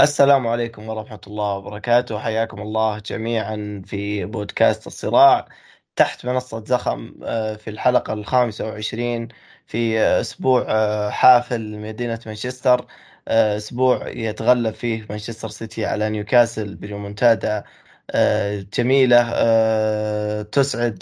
السلام عليكم ورحمة الله وبركاته. حياكم الله جميعا في بودكاست الصراع تحت منصة زخم آه، في الحلقة الخامسة وعشرين في أسبوع آه، حافل مدينة مانشستر. آه، أسبوع يتغلب فيه مانشستر سيتي على نيوكاسل بريمونتادا جميلة تسعد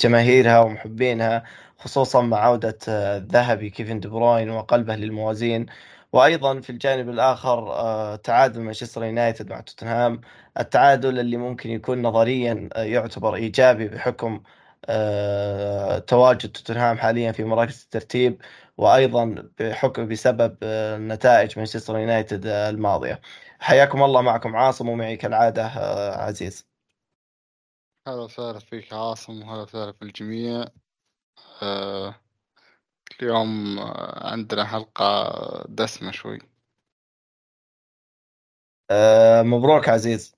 جماهيرها ومحبينها خصوصا مع عودة الذهبي كيفن دي بروين وقلبه للموازين. وأيضا في الجانب الآخر آه، تعادل مانشستر يونايتد مع توتنهام. التعادل اللي ممكن يكون نظريا آه، يعتبر إيجابي بحكم آه، تواجد توتنهام حاليا في مراكز الترتيب وأيضا بحكم بسبب نتائج مانشستر يونايتد الماضية. حياكم الله معكم عاصم ومعي كالعادة عزيز. هلا وسهلا فيك عاصم وهلا وسهلا في الجميع. أه اليوم عندنا حلقة دسمة شوي. أه مبروك عزيز.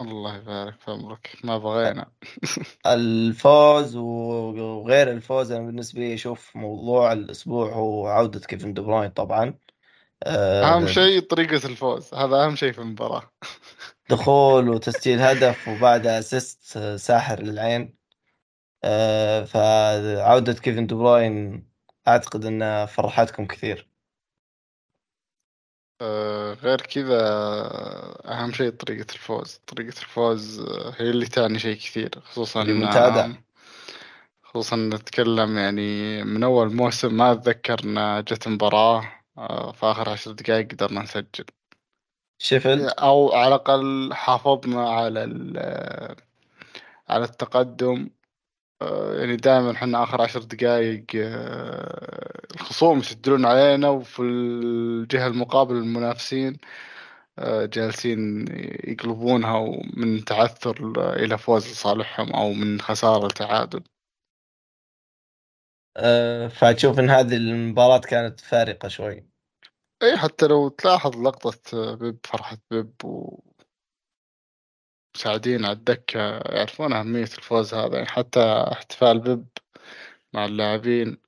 الله يبارك في عمرك. ما بغينا. الفوز وغير الفوز أنا بالنسبة لي أشوف موضوع الأسبوع هو عودة كيفن دي بروين طبعا. أه أهم شيء طريقة الفوز. هذا أهم شيء في المباراة. دخول وتسجيل هدف وبعد assist ساحر للعين. آه، فعودة كيفن دي بروين أعتقد إنها فرحتكم كثير. آه، غير كذا أهم شيء طريقة الفوز. طريقة الفوز هي اللي تعني شيء كثير خصوصا المنتدى خصوصا نتكلم يعني من أول موسم ما أتذكر ان جت مباراة آه، في آخر عشر دقائق قدرنا نسجل. شيفيلد؟ أو على الأقل حافظنا على على التقدم آه، يعني دائما إحنا آخر عشر دقائق آه، الخصوم يسجلون علينا وفي الجهة المقابل المنافسين آه، جالسين يقلبونها من تعثر إلى فوز لصالحهم أو من خسارة لتعادل. فتشوف إن هذه المباراة كانت فارقة شوي. اي حتى لو تلاحظ لقطة بيب فرحة بيب و مساعدين على الدكة يعرفون أهمية الفوز هذا يعني حتى احتفال بيب مع اللاعبين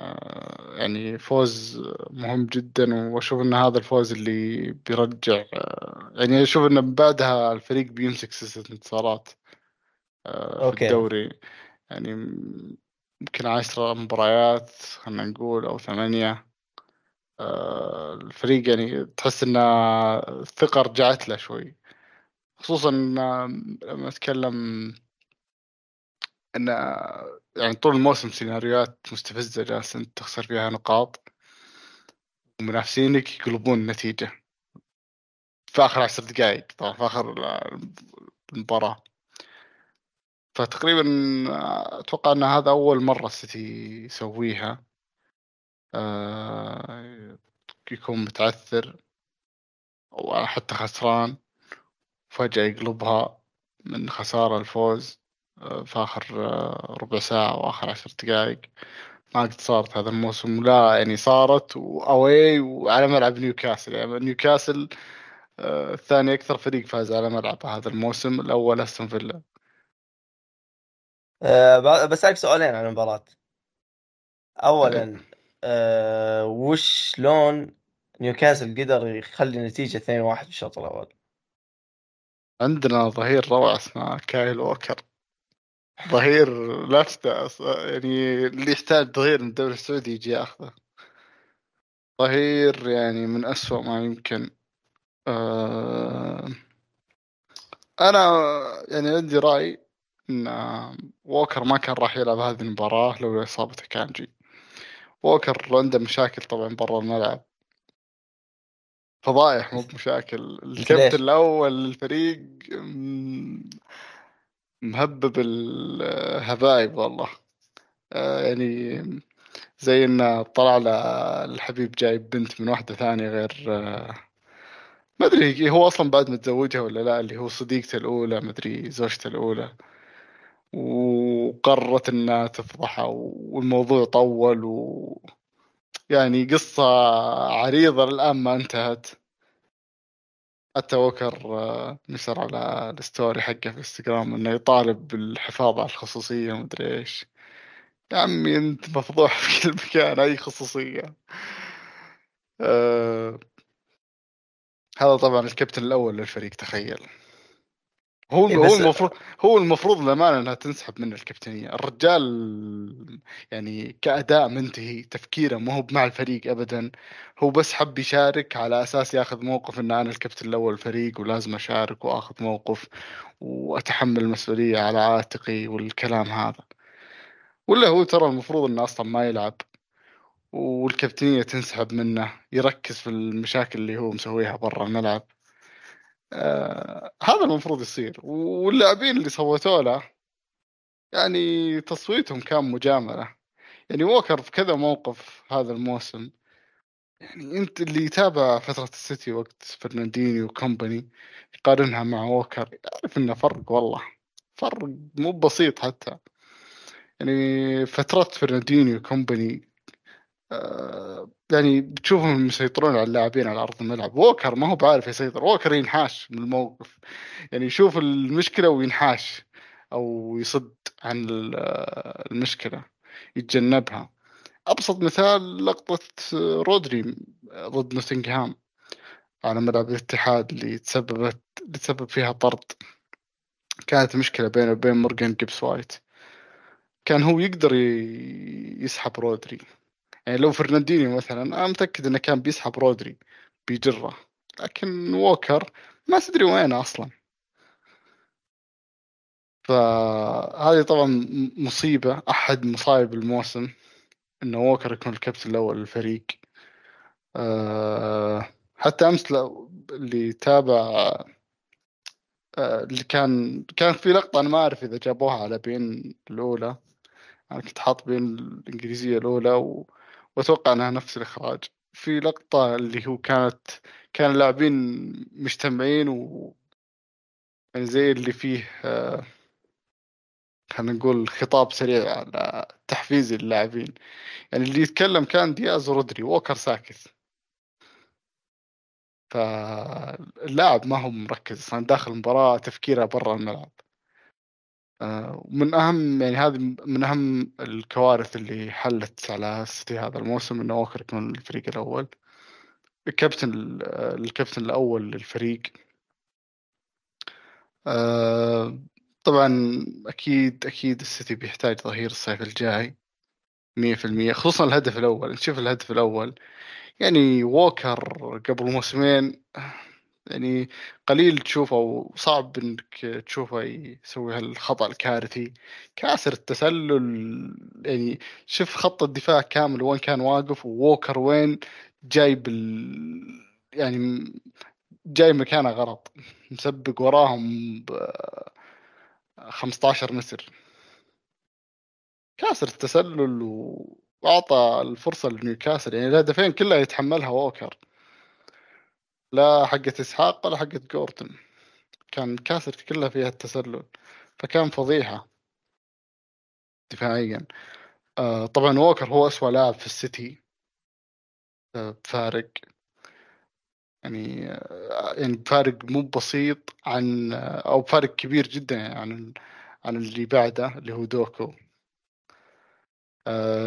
آه، يعني فوز مهم جدا وأشوف أن هذا الفوز اللي بيرجع آه، يعني أشوف أن بعدها الفريق بيمسك سلسلة انتصارات آه، في الدوري. يعني يمكن عشرة مباريات خلينا نقول أو ثمانية الفريق يعني تحس أن الثقة رجعت له شوي. خصوصا لما أتكلم إن يعني طول الموسم سيناريوهات مستفزة جالس أنت تخسر فيها نقاط ومنافسينك يقلبون النتيجة في آخر عشر دقائق طبعا في آخر المباراة. فتقريبا أتوقع إن هذا أول مرة السيتي يسويها. آه، يكون متعثر أو حتى خسران. فجأة يقلبها من خسارة لفوز آه، في آخر آه، ربع ساعة وآخر عشر دقائق. ما قد صارت هذا الموسم. لا يعني صارت وأوي وعلى ملعب نيوكاسل. يعني نيوكاسل آه، الثاني أكثر فريق فاز على ملعبه هذا الموسم الأول أستون فيلا. أه بسألك سؤالين عن المباراة. أولا أه وش لون نيوكاسل قدر يخلي النتيجة 2-1 في الشوط الأول؟ عندنا ظهير روعة اسمه كايل ووكر. ظهير لا يعني اللي يحتاج ظهير من الدوري السعودي يجي ياخذه. ظهير يعني من أسوأ ما يمكن. آه أنا يعني عندي رأي إن ووكر ما كان راح يلعب هذه المباراة لو إصابته كانجي. ووكر عنده مشاكل طبعا برا الملعب. فضايح مو بمشاكل. الكابتن الأول للفريق مهبب الهبايب والله. آه يعني زي انه طلع له الحبيب جايب بنت من واحدة ثانية غير آه ما أدري هو أصلا بعد متزوجها ولا لا؟ اللي هو صديقته الأولى ما أدري زوجته الأولى. وقررت إنها تفضحه والموضوع طول و يعني قصة عريضة الآن ما انتهت. حتى وكر آه، نشر على الستوري حقه في انستغرام إنه يطالب بالحفاظ على الخصوصية ومدري إيش. يا عمي أنت مفضوح في كل مكان أي خصوصية. أه هذا طبعا الكابتن الأول للفريق تخيل. هو إيه هو المفروض هو المفروض للامانه إنها تنسحب منه الكابتنية، الرجال يعني كأداء منتهي، تفكيره ما هو مع الفريق ابدا، هو بس حب يشارك على أساس ياخذ موقف ان أنا الكابتن الأول الفريق ولازم أشارك وأخذ موقف وأتحمل المسؤولية على عاتقي والكلام هذا. ولا هو ترى المفروض إنه أصلا ما يلعب والكابتنية تنسحب منه، يركز في المشاكل اللي هو مسويها برا الملعب. آه هذا المفروض يصير. واللاعبين اللي صوتوا له يعني تصويتهم كان مجاملة. يعني ووكر في كذا موقف هذا الموسم. يعني أنت اللي يتابع فترة السيتي وقت فرنانديني وكومباني يقارنها مع ووكر يعرف إنه فرق والله. فرق مو بسيط حتى. يعني فترة فرنانديني وكومباني آه يعني بتشوفهم يسيطرون على اللاعبين على أرض الملعب. ووكر ما هو بعارف يسيطر. ووكر ينحاش من الموقف. يعني يشوف المشكلة وينحاش أو يصد عن ال- المشكلة يتجنبها. أبسط مثال لقطة رودري ضد نوتنغهام على ملعب الاتحاد اللي تسببت اللي تسبب فيها طرد. كانت مشكلة بينه وبين مورجان جيبس وايت. كان هو يقدر يسحب رودري. يعني لو فرناندينيو مثلا أنا متأكد إنه كان بيسحب رودري بيجره لكن ووكر ما تدري وينه أصلا. فهذه طبعا مصيبة أحد مصايب الموسم إنه ووكر يكون الكابتن الأول للفريق. أه حتى لو- اللي تابع أه اللي كان كان في لقطة أنا ما أعرف إذا جابوها على بين الأولى. أنا كنت حاط بين الإنجليزية الأولى و... وأتوقع أنها نفس الإخراج. في لقطة اللي هو كانت كان اللاعبين مجتمعين و يعني زي اللي فيه آه، خلينا نقول خطاب سريع على تحفيز اللاعبين. يعني اللي يتكلم كان دياز ورودري ووكر ساكت فاللاعب ما هو مركز داخل المباراة تفكيره برا الملعب. ومن أهم يعني هذه من أهم الكوارث اللي حلت على السيتي هذا الموسم إنه ووكر يكون الفريق الأول. الكابتن الكابتن الأول للفريق. آه، طبعا أكيد أكيد السيتي بيحتاج ظهير الصيف الجاي مية في المية خصوصا الهدف الأول. نشوف الهدف الأول. يعني ووكر قبل موسمين يعني قليل تشوفه وصعب إنك تشوفه يسوي هالخطأ الكارثي كاسر التسلل يعني شوف خط الدفاع كامل وين كان واقف ووكر وين جايب ال... يعني جاي مكانه غلط مسبق وراهم ب 15 متر كاسر التسلل. وأعطى الفرصة لنيوكاسل يعني الهدفين كلها يتحملها ووكر لا حقت إسحاق ولا حقت جوردن كان كاسر كلها فيها التسلل فكان فضيحة. دفاعيا. آه طبعا ووكر هو أسوأ لاعب في السيتي. آه بفارق يعني آه يعني بفارق مو بسيط عن أو بفارق كبير جدا يعني عن عن اللي بعده اللي هو دوكو.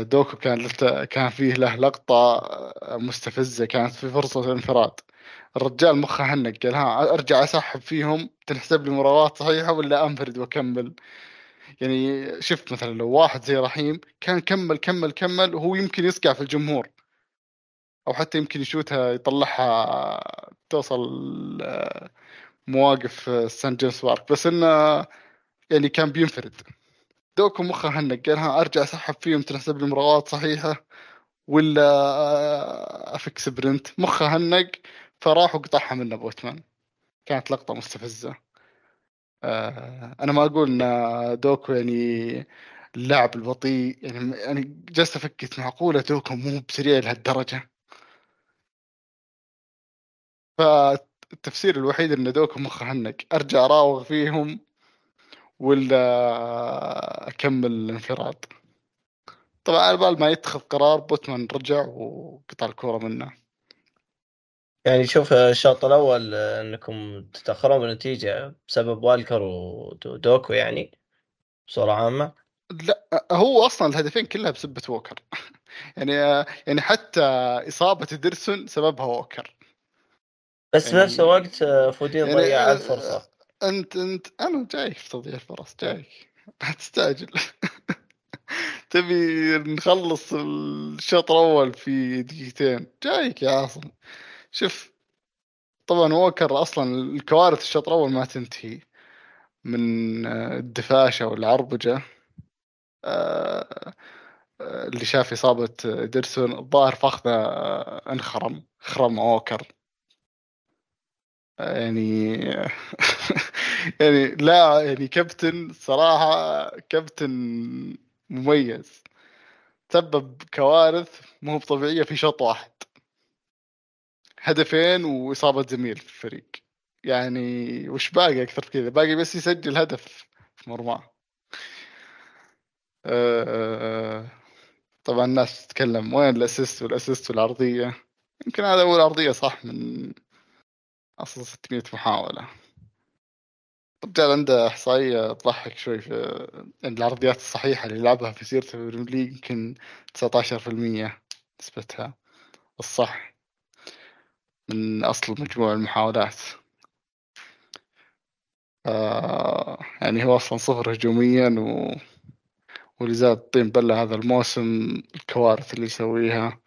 دوكو كان كان فيه له لقطة مستفزة كانت في فرصة انفراد. الرجال مخه هنق قال ها أرجع أسحب فيهم تنحسب لي مراوغات صحيحة ولا أنفرد وأكمل؟ يعني شفت مثلا لو واحد زي رحيم كان كمل كمل كمل وهو يمكن يصقع في الجمهور. أو حتى يمكن يشوتها يطلعها توصل آه، مواقف آه، سان جيمس بارك. بس إنه يعني كان بينفرد. دوكو مخه هنق قال ها أرجع أسحب فيهم تنحسب لي مراوغات صحيحة ولا آه، افك sprint مخه هنق فراح وقطعها منه بوتمان. كانت لقطة مستفزة. آه، أنا ما أقول إن دوكو يعني اللاعب البطيء يعني يعني جالس أفكر معقولة دوكو مو بسريع لهالدرجة؟ فالتفسير الوحيد إن دوكو مخه هنق أرجع أراوغ فيهم ولا أكمل الانفراد. طبعا على بال ما يتخذ قرار بوتمان رجع وقطع الكورة منه. يعني شوف الشوط الأول إنكم تتأخرون بالنتيجة بسبب ووكر ودوكو يعني بصورة عامة. لا هو أصلا الهدفين كلها بسبة ووكر. يعني يعني حتى إصابة إيدرسون سببها ووكر. بس يعني... بنفس الوقت فودين يعني ضيع فرصه أنت أنت أنا جايك في تضييع الفرص جايك. لا تستعجل. تبي نخلص الشوط الأول في دقيقتين. جايك يا عاصم. شوف طبعا ووكر أصلا الكوارث الشوط الأول ما تنتهي من الدفاشه والعربجه آه، آه، اللي شاف إصابة ديرسون الظاهر فخذه انخرم خرم ووكر آه، يعني يعني لا يعني كابتن صراحة كابتن مميز. سبب كوارث مو طبيعيه في شوط واحد. هدفين وإصابة زميل في الفريق. يعني وش باقي أكثر كذا؟ باقي بس يسجل هدف في مرماه. أه طبعا الناس تتكلم وين الأسيست والأسيست والعرضية. يمكن هذا اول ارضيه صح من أصلا 600 محاولة. الرجال عنده إحصائية تضحك شوي في العرضيات الصحيحة اللي لعبها في سيرته في البريمير ليج يمكن 19% نسبتها. الصح. من اصل مجموع المحاولات. آه يعني هو أصلا صفر هجوميا و ولزاد طين بلة هذا الموسم الكوارث اللي يسويها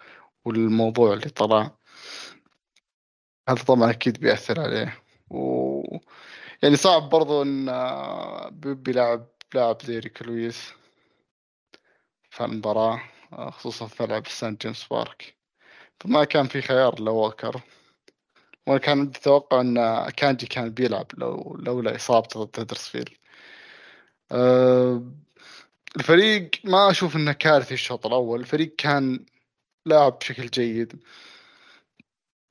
والموضوع اللي طلع. هذا طبعا أكيد بيأثر عليه. و يعني صعب برضو إن آه، بيب يلعب لاعب زي ريكو لويس في المباراة آه، خصوصا في ملعب سان جيمس بارك. فما كان في خيار لووكر وأنا كان عندي توقع أن أكانجي كان بيلعب لو لولا إصابته ضد هدرسفيلد. أه الفريق ما أشوف إنه كارثي الشوط الأول. الفريق كان لاعب بشكل جيد.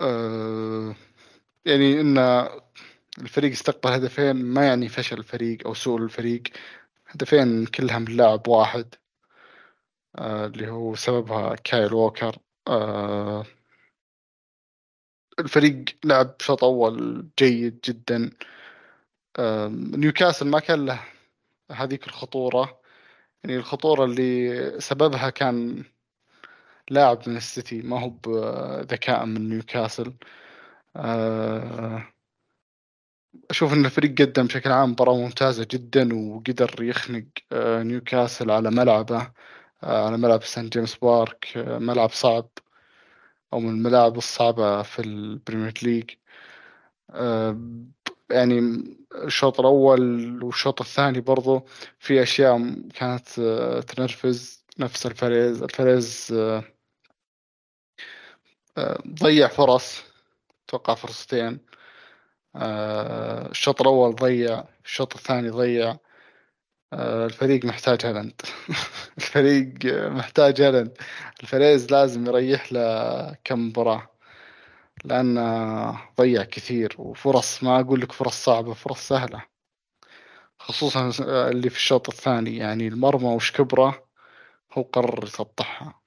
أه يعني إن الفريق استقبل هدفين ما يعني فشل الفريق أو سوء الفريق. هدفين كلها من لاعب واحد. أه اللي هو سببها كايل ووكر. أه الفريق لعب شوط أول جيد جدا. نيوكاسل ما كان له هذيك الخطورة. يعني الخطورة اللي سببها كان لاعب من السيتي ما هو بذكاء من نيوكاسل. آه، أشوف أن الفريق قدم بشكل عام مباراة ممتازة جدا وقدر يخنق آه، نيوكاسل على ملعبه آه، على ملعب سان جيمس بارك ملعب صعب. أو من الملاعب الصعبة في البريمير ليج يعني الشوط الأول والشوط الثاني برضو في أشياء كانت آه، تنرفز نفس ألفاريز ألفاريز آه، آه، ضيع فرص أتوقع فرصتين. الشوط الأول ضيع الشوط الثاني ضيع. الفريق محتاج هلند الفريق محتاج هلند ألفاريز لازم يريح له كم مباراة لأن ضيع كثير وفرص ما أقول لك فرص صعبة فرص سهلة. خصوصا اللي في الشوط الثاني يعني المرمى وش كبره هو قرر يسطحها.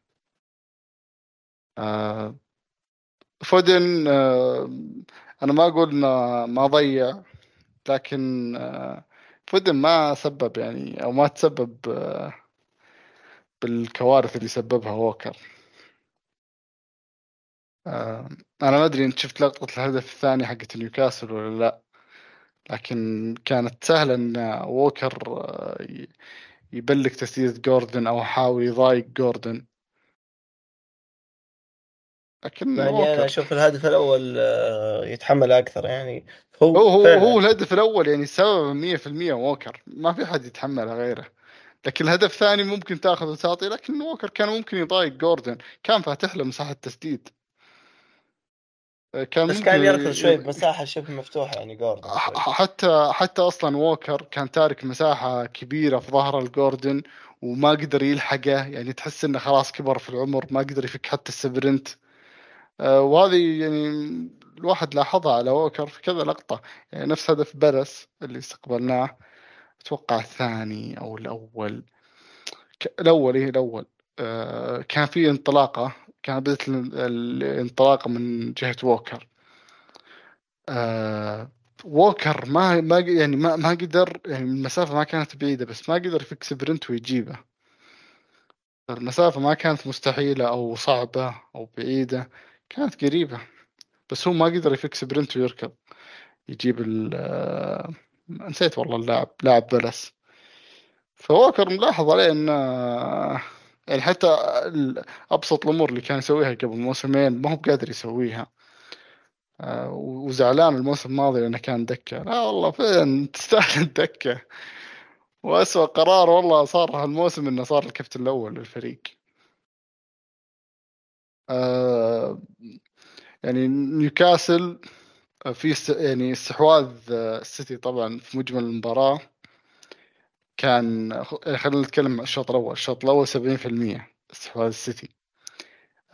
آه، فودن آه، أنا ما أقول إنه ما ضيع لكن آه، فودن ما سبب يعني أو ما تسبب بالكوارث اللي سببها ووكر. آه أنا ما أدري انت شفت لقطة الهدف الثاني حقت نيوكاسل ولا لا لكن كانت سهلة إن ووكر آه، يبلغ تسديد جوردن أو يحاول يضايق جوردن. لكن يعني أنا أشوف الهدف الأول آه، يتحمل أكثر يعني هو هو هو, هو الهدف الأول يعني سبب 100% ووكر ما في حد يتحمله غيره. لكن الهدف الثاني ممكن تأخذ وتعطي لكن ووكر كان ممكن يضايق جوردن. كان فاتح له مساحة تسديد. كان بس كان يركض شوي بمساحه شبه مفتوحة يعني جوردن حتى حتى أصلا ووكر كان تارك مساحة كبيرة في ظهره جوردن وما قدر يلحقه. يعني تحس إنه خلاص كبر في العمر ما قدر يفك حتى ال sprint. وهذه يعني الواحد لاحظها على ووكر في كذا لقطة. يعني نفس هدف بالاس اللي استقبلناه أتوقع الثاني أو الأول. الأول إيه الأول. آه كان في انطلاقة كانت بدأت الانطلاقة من جهة ووكر. آه ووكر ما ما يعني ما ما قدر يعني المسافة ما كانت بعيدة بس ما قدر يفك sprint ويجيبه. المسافة ما كانت مستحيلة أو صعبة أو بعيدة. كانت قريبة بس هو ما قدر يفك sprint ويركض يجيب ال آه، نسيت والله اللاعب لاعب بالاس. فووكر ملاحظ عليه انه يعني حتى أبسط الأمور اللي كان يسويها قبل موسمين ما هو بقادر يسويها. آه، وزعلان الموسم الماضي لأنه كان دكة. لا والله فين تستاهل الدكة. واسوء قرار والله صار هالموسم إنه صار الكابتن الأول للفريق. آه يعني نيوكاسل في يعني استحواذ السيتي طبعا في مجمل المباراة كان خلينا نتكلم عن الشوط الأول. الشوط في المية استحواذ السيتي.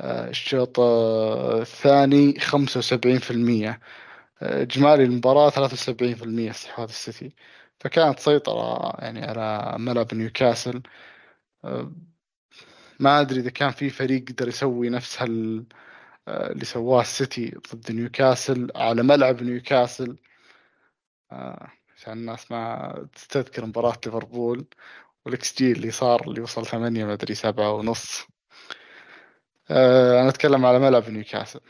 آه، الشوط الثاني خمسة وسبعين في المية. آه، إجمالي المباراة ثلاثة وسبعين في المية استحواذ السيتي. فكانت سيطرة يعني على ملعب نيوكاسل. آه، ما أدري إذا كان في فريق قدر يسوي نفس هال اللي سواه السيتي ضد نيوكاسل على ملعب نيوكاسل. عشان الناس ما تستذكر مباراة ليفربول والإكس جي اللي صار اللي وصل ثمانية ما أدري سبعة ونص. آه، أنا أتكلم على ملعب نيوكاسل.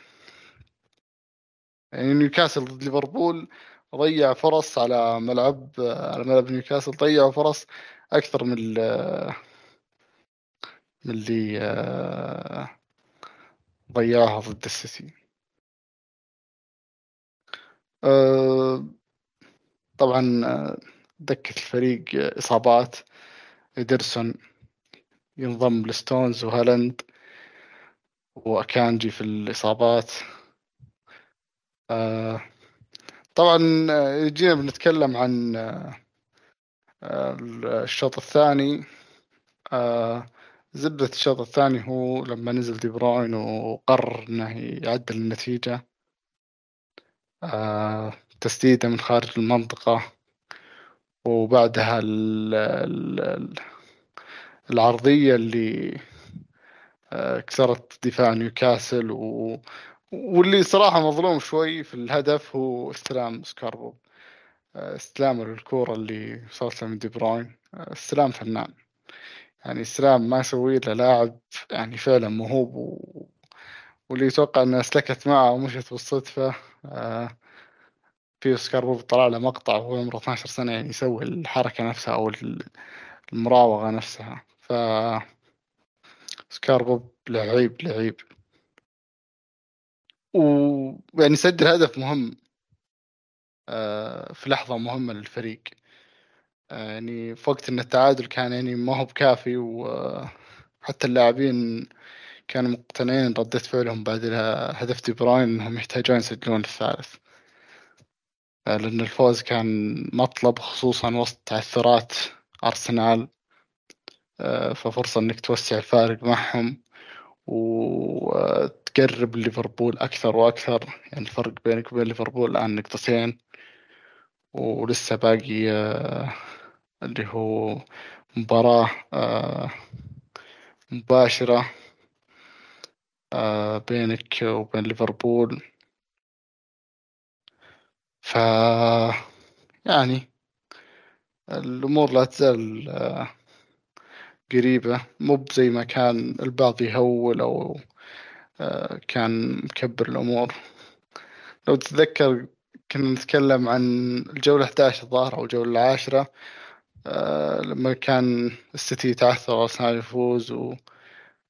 يعني نيوكاسل ضد ليفربول ضيع فرص على ملعب على ملعب نيوكاسل ضيعوا فرص أكثر من اللي آه، ضيعها ضد السيتي. آه، طبعا دكة الفريق إصابات. إدرسون ينضم لستونز وهالاند. وأكانجي في الإصابات. آه، طبعا جينا بنتكلم عن آه، الشوط الثاني. آه، زبدة الشوط الثاني هو لما نزل دي بروين وقرر إنه يعدل النتيجة. تسديدة من خارج المنطقة. وبعدها العرضية اللي آه، كسرت دفاع نيوكاسل و... واللي صراحة مظلوم شوي في الهدف هو استلام سكاربو. آه، استلامه للكورة اللي وصلت من دي بروين. آه، استلام فنان. يعني استلام ما يسويه إلا لاعب يعني فعلا موهوب و... واللي يتوقع إنها سلكت معه ومشت بالصدفة في سكاربو طلع له مقطع وهو عمره 12 سنة يعني يسوي الحركة نفسها أو المراوغة نفسها. ف سكاربو لعيب لعيب. ويعني سجل هدف مهم آه، في لحظة مهمة للفريق. آه، يعني في وقت إن التعادل كان يعني ما هو بكافي وحتى اللاعبين كانوا مقتنعين ردة فعلهم بعد هدف دي براين إنهم يحتاجون يسجلون الثالث لأن الفوز كان مطلب خصوصا وسط تعثرات أرسنال. آه، ففرصة إنك توسع الفارق معهم وتقرب ليفربول أكثر وأكثر. يعني الفرق بينك وبين ليفربول الآن نقطتين ولسه باقي آه، اللي هو مباراة آه، مباشرة بينك وبين ليفربول. ف يعني الأمور لا تزال آه، قريبة. مو زي ما كان البعض يهول أو آه، كان مكبر الأمور. لو تتذكر كنا نتكلم عن الجولة 11 الظاهر أو الجولة العاشرة. آه، لما كان السيتي يتعثر أرسنال يفوز و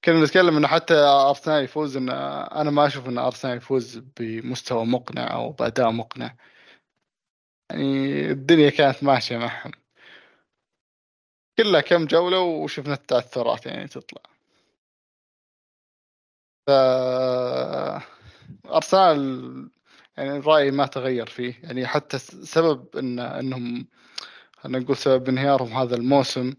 كنا نتكلم إنه حتى أرسنال يفوز إن أنا ما أشوف إن أرسنال يفوز بمستوى مقنع أو بأداء مقنع. يعني الدنيا كانت ماشية معهم. كلها كم جولة وشفنا التأثرات يعني تطلع. ف أرسنال يعني رأيي ما تغير فيه. يعني حتى سبب إن إنهم خلينا نقول سبب انهيارهم هذا الموسم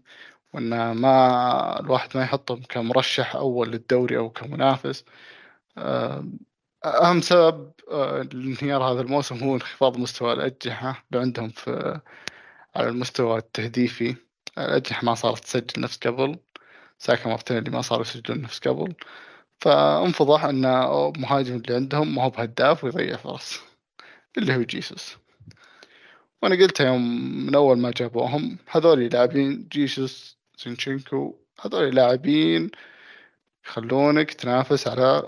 وإن ما الواحد ما يحطهم كمرشح أول للدوري أو كمنافس. أهم سبب لانهيار آه، هذا الموسم هو انخفاض مستوى الأجنحة. اللي عندهم في على المستوى التهديفي الأجنحة ما صارت تسجل نفس قبل ساكا مارتينيلي ما صاروا يسجلون نفس قبل. فانفضح أن المهاجم اللي عندهم ما هو بهداف ويضيع فرص اللي هو جيسوس. وأنا قلتها يوم من أول ما جابوهم هذول لاعبين جيسوس زينشينكو هذول لاعبين يخلونك تنافس على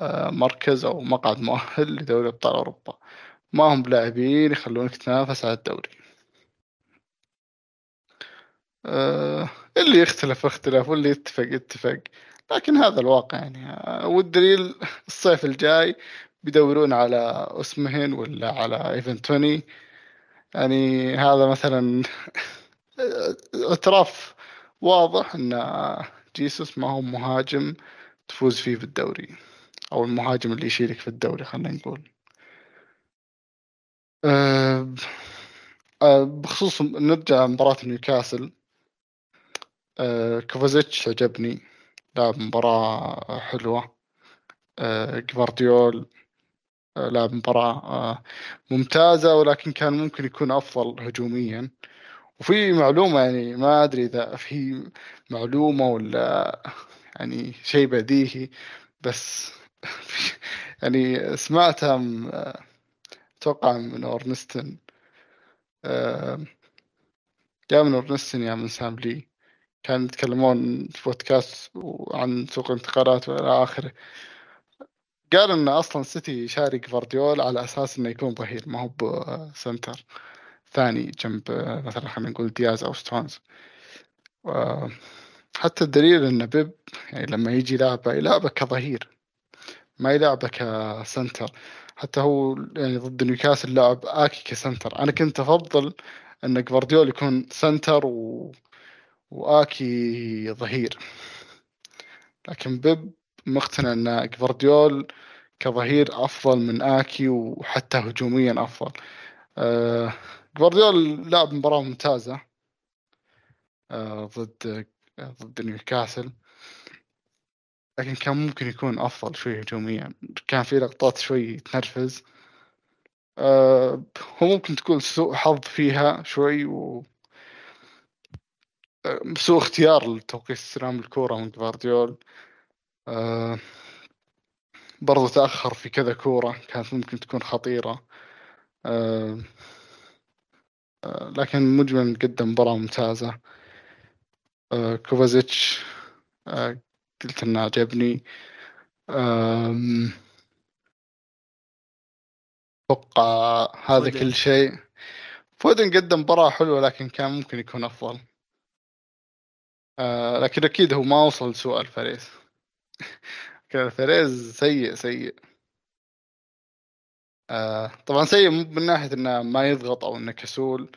آه، مركز أو مقعد مؤهل لدوري أبطال أوروبا. ما هم بلاعبين يخلونك تنافس على الدوري. آه، اللي يختلف اختلف واللي يتفق يتفق. لكن هذا الواقع يعني. آه، والدليل الصيف الجاي بيدورون على اسمهن ولا على إيفن توني. يعني هذا مثلا اعتراف واضح إن جيسوس ما هو مهاجم تفوز فيه بالدوري أو المهاجم اللي يشيلك في الدوري خلينا نقول. أه, أه، بخصوص نرجع مباراة نيوكاسل. أه كوفازيتش عجبني لعب مباراة حلوة. أه جوارديول أه لعب مباراة أه ممتازة ولكن كان ممكن يكون أفضل هجوميا. وفي معلومة يعني ما أدري إذا في معلومة ولا يعني شيء بديهي بس يعني سمعتها أتوقع من أورنستن يا من أورنستن يا من سام لي. كانوا يتكلمون في بودكاست عن سوق الانتقالات وإلى آخره. قال إن أصلا سيتي شاري جوارديول على أساس إنه يكون ظهير ما هو ب center ثاني جنب مثلا خلينا نقول دياز أو ستونز حتى الدليل إن بيب يعني لما يجي يلعبه يلعبه كظهير ما يلعبه ك center حتى هو يعني ضد نيوكاسل لعب آكي ك center أنا كنت أفضل إن جوارديول يكون center و... وآكي ظهير. لكن بيب مقتنع إن جوارديول كظهير أفضل من آكي وحتى هجوميا أفضل. آه جوارديول لعب مباراة ممتازة آه ضد ضد نيوكاسل لكن كان ممكن يكون أفضل شوي هجوميا. كان في لقطات شوي تنرفز. آه هو ممكن تكون سوء حظ فيها شوي و آه، سوء اختيار لتوقيت استلام الكورة من جوارديول آه برضو تأخر في كذا كورة كانت ممكن تكون خطيرة. آه لكن مجمل قدم مباراة ممتازة. آه، كوفازيتش آه، قلت إنه عجبني. أتوقع هذا كل شيء. فودن قدم مباراة حلوة لكن كان ممكن يكون أفضل. آه، لكن أكيد هو ما وصل لسوء الفريز الفريز سيء سيء. آه طبعا سيء مو من ناحية إنه ما يضغط أو إنه كسول.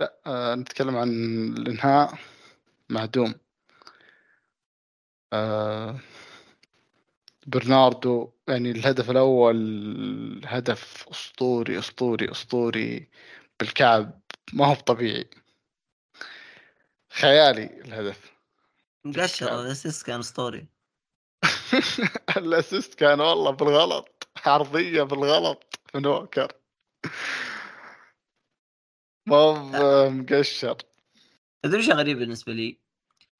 لا آه نتكلم عن الإنهاء معدوم آه برناردو يعني الهدف الأول هدف أسطوري أسطوري أسطوري بالكعب. ما هو طبيعي. خيالي الهدف الاسيست كان أسطوري؟ ال assist كان والله بالغلط عرضية بالغلط من ووكر. ما مقشر. تدري إيش غريب بالنسبة لي؟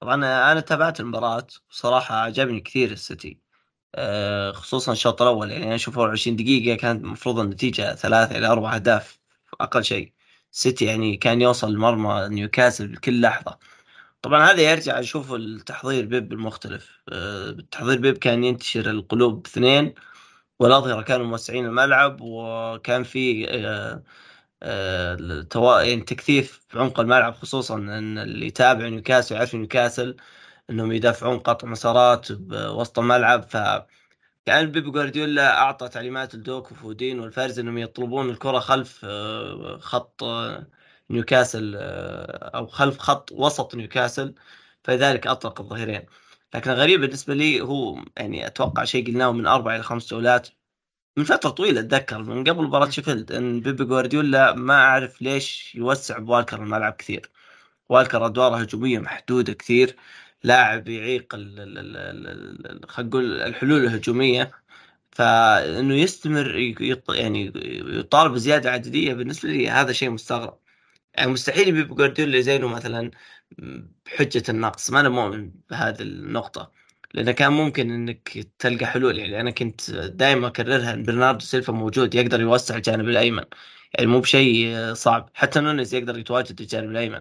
طبعا أنا تابعت المباراة وصراحة عجبني كثير السيتي. خصوصا الشوط الأول. يعني أنا أشوف 20 دقيقة كانت المفروض النتيجة ثلاثة إلى أربع أهداف. أقل شيء. سيتي يعني كان يوصل لمرمى نيوكاسل بكل لحظة. طبعا هذا يرجع أشوف التحضير بيب المختلف آه، تحضير بيب كان ينتشر القلوب اثنين والأظهرة كانوا موسعين الملعب وكان في آه، آه، يعني تكثيف في عمق الملعب خصوصا إن اللي يتابع نيوكاسل يعرف نيوكاسل إنهم يدافعون قطع مسارات بوسط الملعب. ف كان بيب جوارديولا أعطى تعليمات لدوك وفودين والفارز إنهم يطلبون الكرة خلف خط نيوكاسل أو خلف خط وسط نيوكاسل فلذلك أطلق الظهيرين. لكن الغريب بالنسبة لي هو يعني أتوقع شيء قلناه من أربع إلى خمس جولات من فترة طويلة أتذكر من قبل مباراة شيفيلد إن بيب جوارديولا ما أعرف ليش يوسع بووكر الملعب كثير. ووكر أدواره هجومية محدودة كثير لاعب يعيق خلينا نقول الحلول الهجومية فإنه يستمر يعني يطالب بزيادة عددية بالنسبة لي هذا شيء مستغرب. يعني مستحيل بيب جوارديولا زينه مثلا بحجة النقص. ما أنا مؤمن بهذه النقطة لأنه كان ممكن إنك تلقى حلول. يعني أنا كنت دائما أكررها إن برناردو سيلفا موجود يقدر يوسع الجانب الأيمن. يعني مو بشيء صعب. حتى نونيز يقدر يتواجد الجانب الأيمن.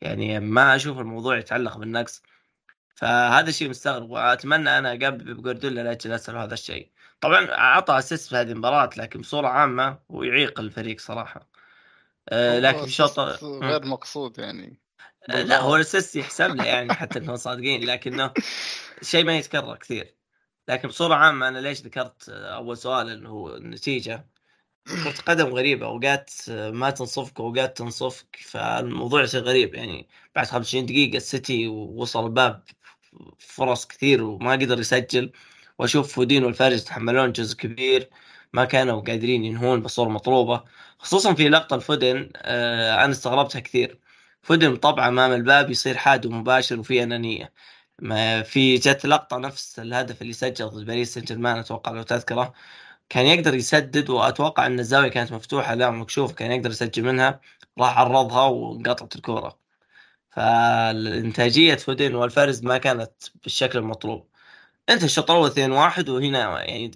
يعني ما أشوف الموضوع يتعلق بالنقص. فهذا الشيء مستغرب وأتمنى أنا أقابل جوارديولا لأجل أسأل هذا الشيء. طبعا أعطى assist في هذه المباراة لكن بصورة عامة هو يعيق الفريق صراحة. لكن في شوط غير مقصود يعني. أه لا هو ال assist يحسب له يعني حتى نكون صادقين لكنه شيء ما يتكرر كثير. لكن بصورة عامة أنا ليش ذكرت أول سؤال إنه هو النتيجة؟ كرة قدم غريبة أوقات ما تنصفك واوقات تنصفك فالموضوع يصير غريب يعني. بعد 25 دقيقة السيتي وصل الباب فرص كثير وما قدر يسجل. وأشوف فودين والفارس يتحملون جزء كبير. ما كانوا قادرين ينهون بالصورة المطلوبة خصوصا في لقطة الفودن آه أنا استغربتها كثير. فودن طبعا أمام الباب يصير حاد ومباشر وفي أنانية. ما في جت لقطة نفس الهدف اللي سجل ضد باريس سان جيرمان أتوقع لو تذكره. كان يقدر يسدد وأتوقع أن الزاوية كانت مفتوحة لا مكشوفة كان يقدر يسجل منها. راح عرضها وانقطعت الكوره فالإنتاجية فودين والفاريز ما كانت بالشكل المطلوب. أنت الشوط الأول 2 1 وهنا يعني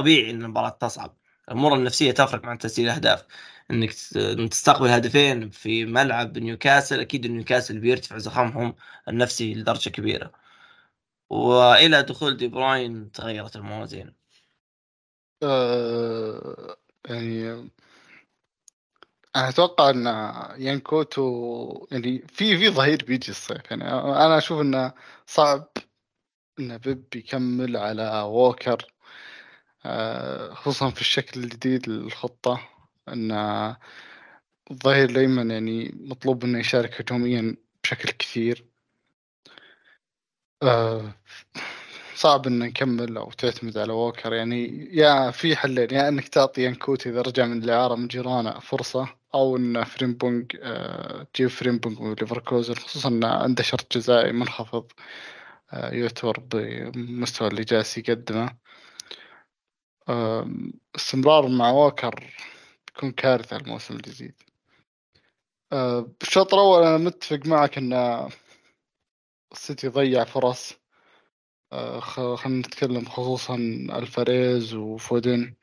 طبيعي إن المباراة تصعب الأمور النفسية تفرق مع تسجيل الأهداف. إنك تستقبل هدفين في ملعب نيوكاسل أكيد نيوكاسل بيرتفع زخمهم النفسي لدرجة كبيرة. وإلى دخول دي بروين تغيرت الموازين. آه يعني أنا أتوقع إن يانكوتو يعني في في ظهير بيجي الصيف. يعني أنا أشوف إنه صعب ان بيب يكمل على ووكر. خصوصا في الشكل الجديد للخطة إن الظهير الايمن يعني مطلوب إنه يشارك هجوميا بشكل كثير. آه صعب ان نكمل أو تعتمد على ووكر. يعني يا في حلين يا إنك تعطي يان كوتو إذا رجع من الإعارة من جيرونا فرصة أو إن فريمبونج آه، تجيب فريمبونج من ليفركوزن خصوصا انه عنده شرط جزائي منخفض آه، يعتبر بمستوى اللي جالس يقدمه. استمرار مع ووكر بيكون كارثة الموسم الجديد آه، بالشوط الأول أنا متفق معك أن السيتي ضيع فرص. آه، خلينا نتكلم خصوصا ألفاريز وفودن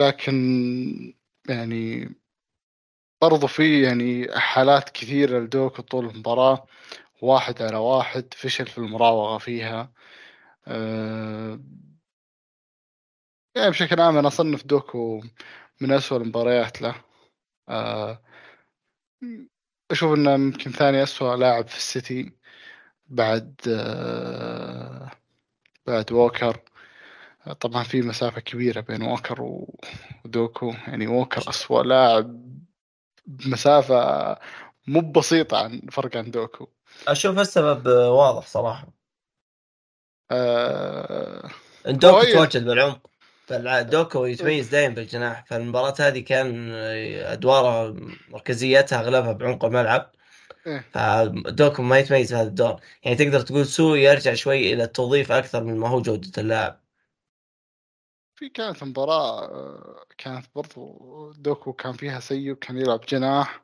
لكن يعني برضو في يعني حالات كثيرة لدوكو طول المباراة. واحد على واحد فشل في المراوغة فيها. أه يعني بشكل عام أنا أصنف دوكو من أسوأ المباريات له. أه أشوف إنه يمكن ثاني أسوأ لاعب في السيتي بعد آه، بعد ووكر. طبعا في مسافة كبيرة بين ووكر ودوكو. يعني ووكر أسوأ لاعب بمسافة مو بسيطة عن فرق عن دوكو. أشوف السبب واضح صراحة. أه... دوكو تواجد بالعمق. دوكو يتميز دائما بالجناح فالمباراة هذه كان أدواره مركزيتها أغلبها بعمق الملعب. إيه. فدوكو ما يتميز في هذا الدور. يعني تقدر تقول سوءه يرجع شوي إلى التوظيف أكثر من ما هو جودة اللاعب. في كانت مباراة كانت برضو دوكو كان فيها سيء وكان يلعب جناح.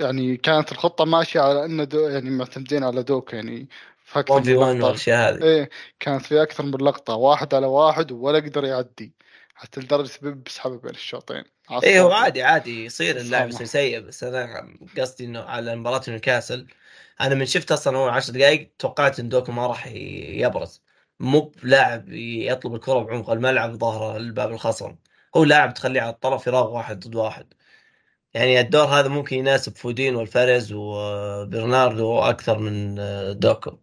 يعني كانت الخطة ماشية على إنه يعني معتمدين على دوكو يعني أكثر من والأشياء هذه. إيه كانت في أكثر من لقطة واحد على واحد ولا يقدر يعدي حتى لدرجة بيب سحبه بين الشوطين. إيه هو عادي عادي يصير اللاعب يصير سيء بس أنا قصدي إنه على مباراة نيوكاسل أنا من شفت أصلا أول 10 دقائق توقعت إن دوكو ما راح يبرز. مو بلاعب يطلب الكرة بعمق الملعب ظهره لباب الخصم. هو لاعب تخليه على الطرف يراوغ واحد ضد واحد. يعني الدور هذا ممكن يناسب فودين والفاريز وبرناردو أكثر من دوكو.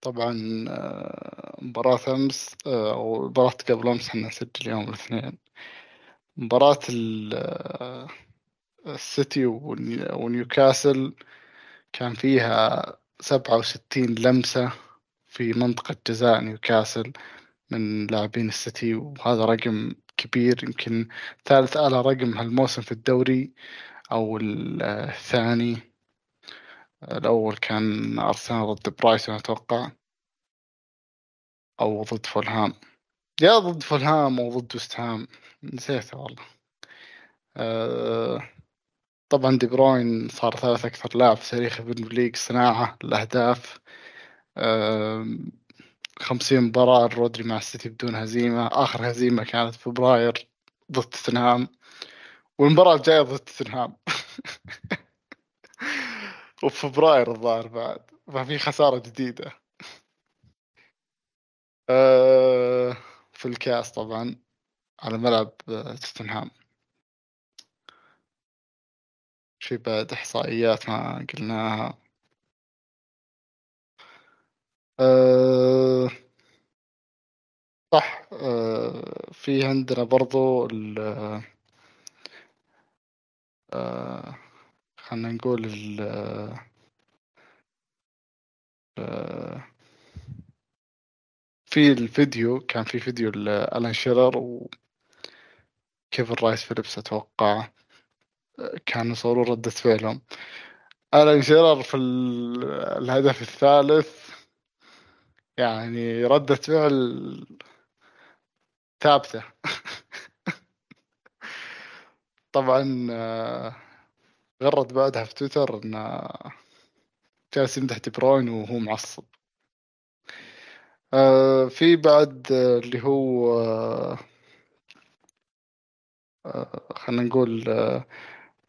طبعا آه، مباراة أمس آه، أو مباراة قبل أمس إحنا نسجل يوم الاثنين. مباراة السيتي ونيوكاسل كان فيها سبعة وستين لمسة في منطقة جزاء نيوكاسل من لاعبين السيتي وهذا رقم كبير. يمكن ثالث أعلى رقم هالموسم في الدوري أو الثاني. الأول كان أرسنال ضد برايتون أتوقع. أو ضد فولهام. يا ضد فولهام أو ضد وست هام. نسيته والله. أه طبعا دي بروين صار ثالث أكثر لاعب في تاريخ البريمير صناعة الأهداف. أه خمسين مباراة رودري مع السيتي بدون هزيمة. آخر هزيمة كانت في فبراير ضد توتنهام. والمباراة الجاية ضد توتنهام. وفي فبراير الظاهر بعد. ففي خسارة جديدة. أه في الكاس طبعا على ملعب توتنهام. في بعد إحصائيات ما قلناها. أه صح أه في عندنا برضو ال أه خلنا نقول ال أه في الفيديو كان في فيديو لألان شيرر وكيفن رايس فيليبس أتوقع كانوا يصورون ردة فعلهم. ألان شيرر في الهدف الثالث يعني ردة فعل ثابتة. طبعا آه، غرد بعدها في تويتر انه جالس يمدح دي بروين وهو معصب. آه في بعد اللي هو آه خلينا نقول آه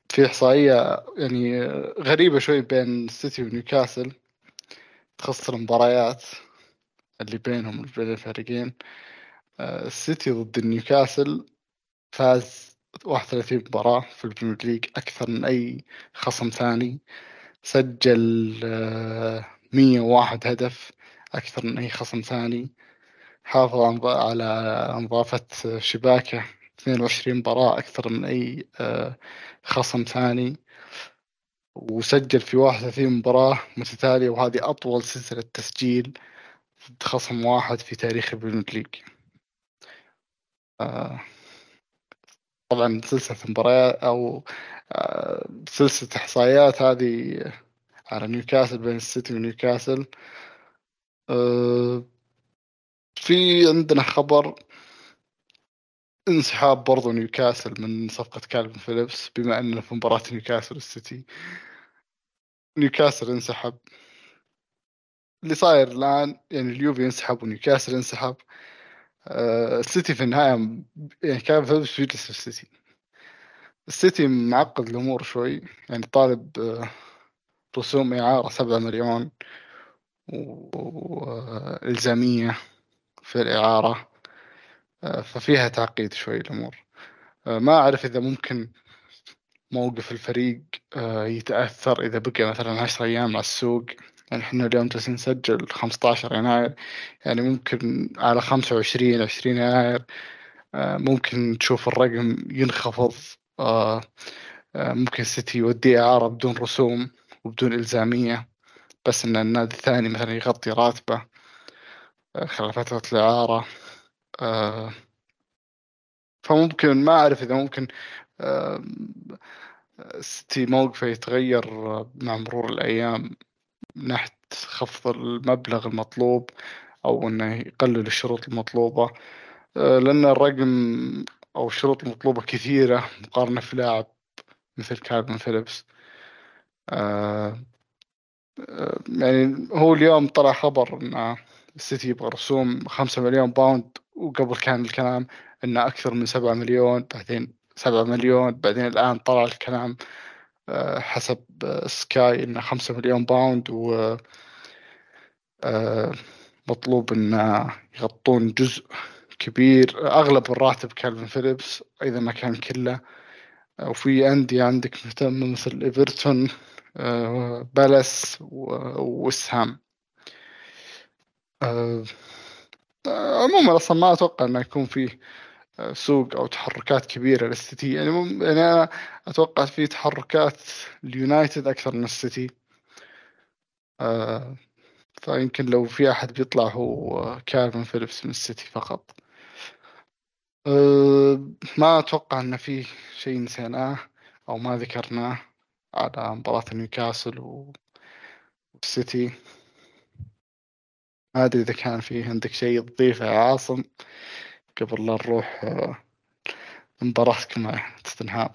في إحصائية يعني غريبة شوي بين سيتي ونيوكاسل تخص المباريات اللي بينهم بين الفريقين. السيتي ضد نيوكاسل فاز 31 مباراة في البريمير ليج أكثر من أي خصم ثاني. سجل آه 101 هدف أكثر من أي خصم ثاني. حافظ على نظافة شباكه. 22 مباراة أكثر من أي آه، خصم ثاني. وسجل في 31 مباراة متتالية وهذه أطول سلسلة تسجيل ضد خصم واحد في تاريخ البريمير ليج. آه، طبعا سلسلة مباريات أو آه، سلسلة إحصائيات هذه على نيوكاسل بين السيتي ونيوكاسل. في عندنا خبر انسحاب برضو نيوكاسل من صفقة كالفن فيليبس بما أنه في مباراة نيوكاسل والسيتي. نيوكاسل انسحب. اللي صاير الآن يعني اليوفي ينسحب ونيوكاسل ينسحب آه السيتي في النهاية يعني كان فيليبس بيجلس في السيتي. السيتي معقد الأمور شوي يعني طالب آه رسوم إعارة سبعة مليون وإلزامية في الإعارة آه، ففيها تعقيد شوي الأمور. آه، ما أعرف إذا ممكن موقف الفريق آه، يتأثر إذا بقى مثلا عشر أيام على السوق. يعني إحنا اليوم جالسين نسجل خمسة عشر يناير يعني ممكن على خمسة وعشرين عشرين يناير ممكن تشوف الرقم ينخفض ممكن السيتي يوديه إعارة بدون رسوم وبدون إلزامية بس إن النادي الثاني مثلا يغطي راتبه خلال فترة الإعارة آه، فممكن ما أعرف إذا ممكن آه، ستي موقفه يتغير مع مرور الأيام. من ناحية خفض المبلغ المطلوب أو إنه يقلل الشروط المطلوبة. آه، لأن الرقم أو الشروط المطلوبة كثيرة مقارنة في لاعب مثل كالفن فيليبس يعني هو اليوم طلع خبر إن السيتي يبغى رسوم خمسة مليون pound وقبل كان الكلام إنه أكثر من سبعة مليون بعدين سبعة مليون بعدين الآن طلع الكلام آه، حسب سكاي إنه خمسة مليون pound و آه، مطلوب ان يغطون جزء كبير. أغلب الراتب كالفن فيليبس إذا ما كان كله. وفي أندية عندك مهتمة مثل إيفرتون آه، بالاس وست هام عموما أصلا ما أتوقع إنه يكون فيه آه، سوق أو تحركات كبيرة للسيتي يعني, يعني أنا أتوقع في تحركات اليونايتد أكثر من السيتي آه فيمكن لو في أحد بيطلع هو كالفن فيليبس من السيتي فقط. آه ما أتوقع إن في شيء نسيناه أو ما ذكرناه على مباراة نيوكاسل والسيتي ما أدري إذا كان فيه عندك شيء تضيفه يا عاصم. قبل لا نروح مباراتكم مع توتنهام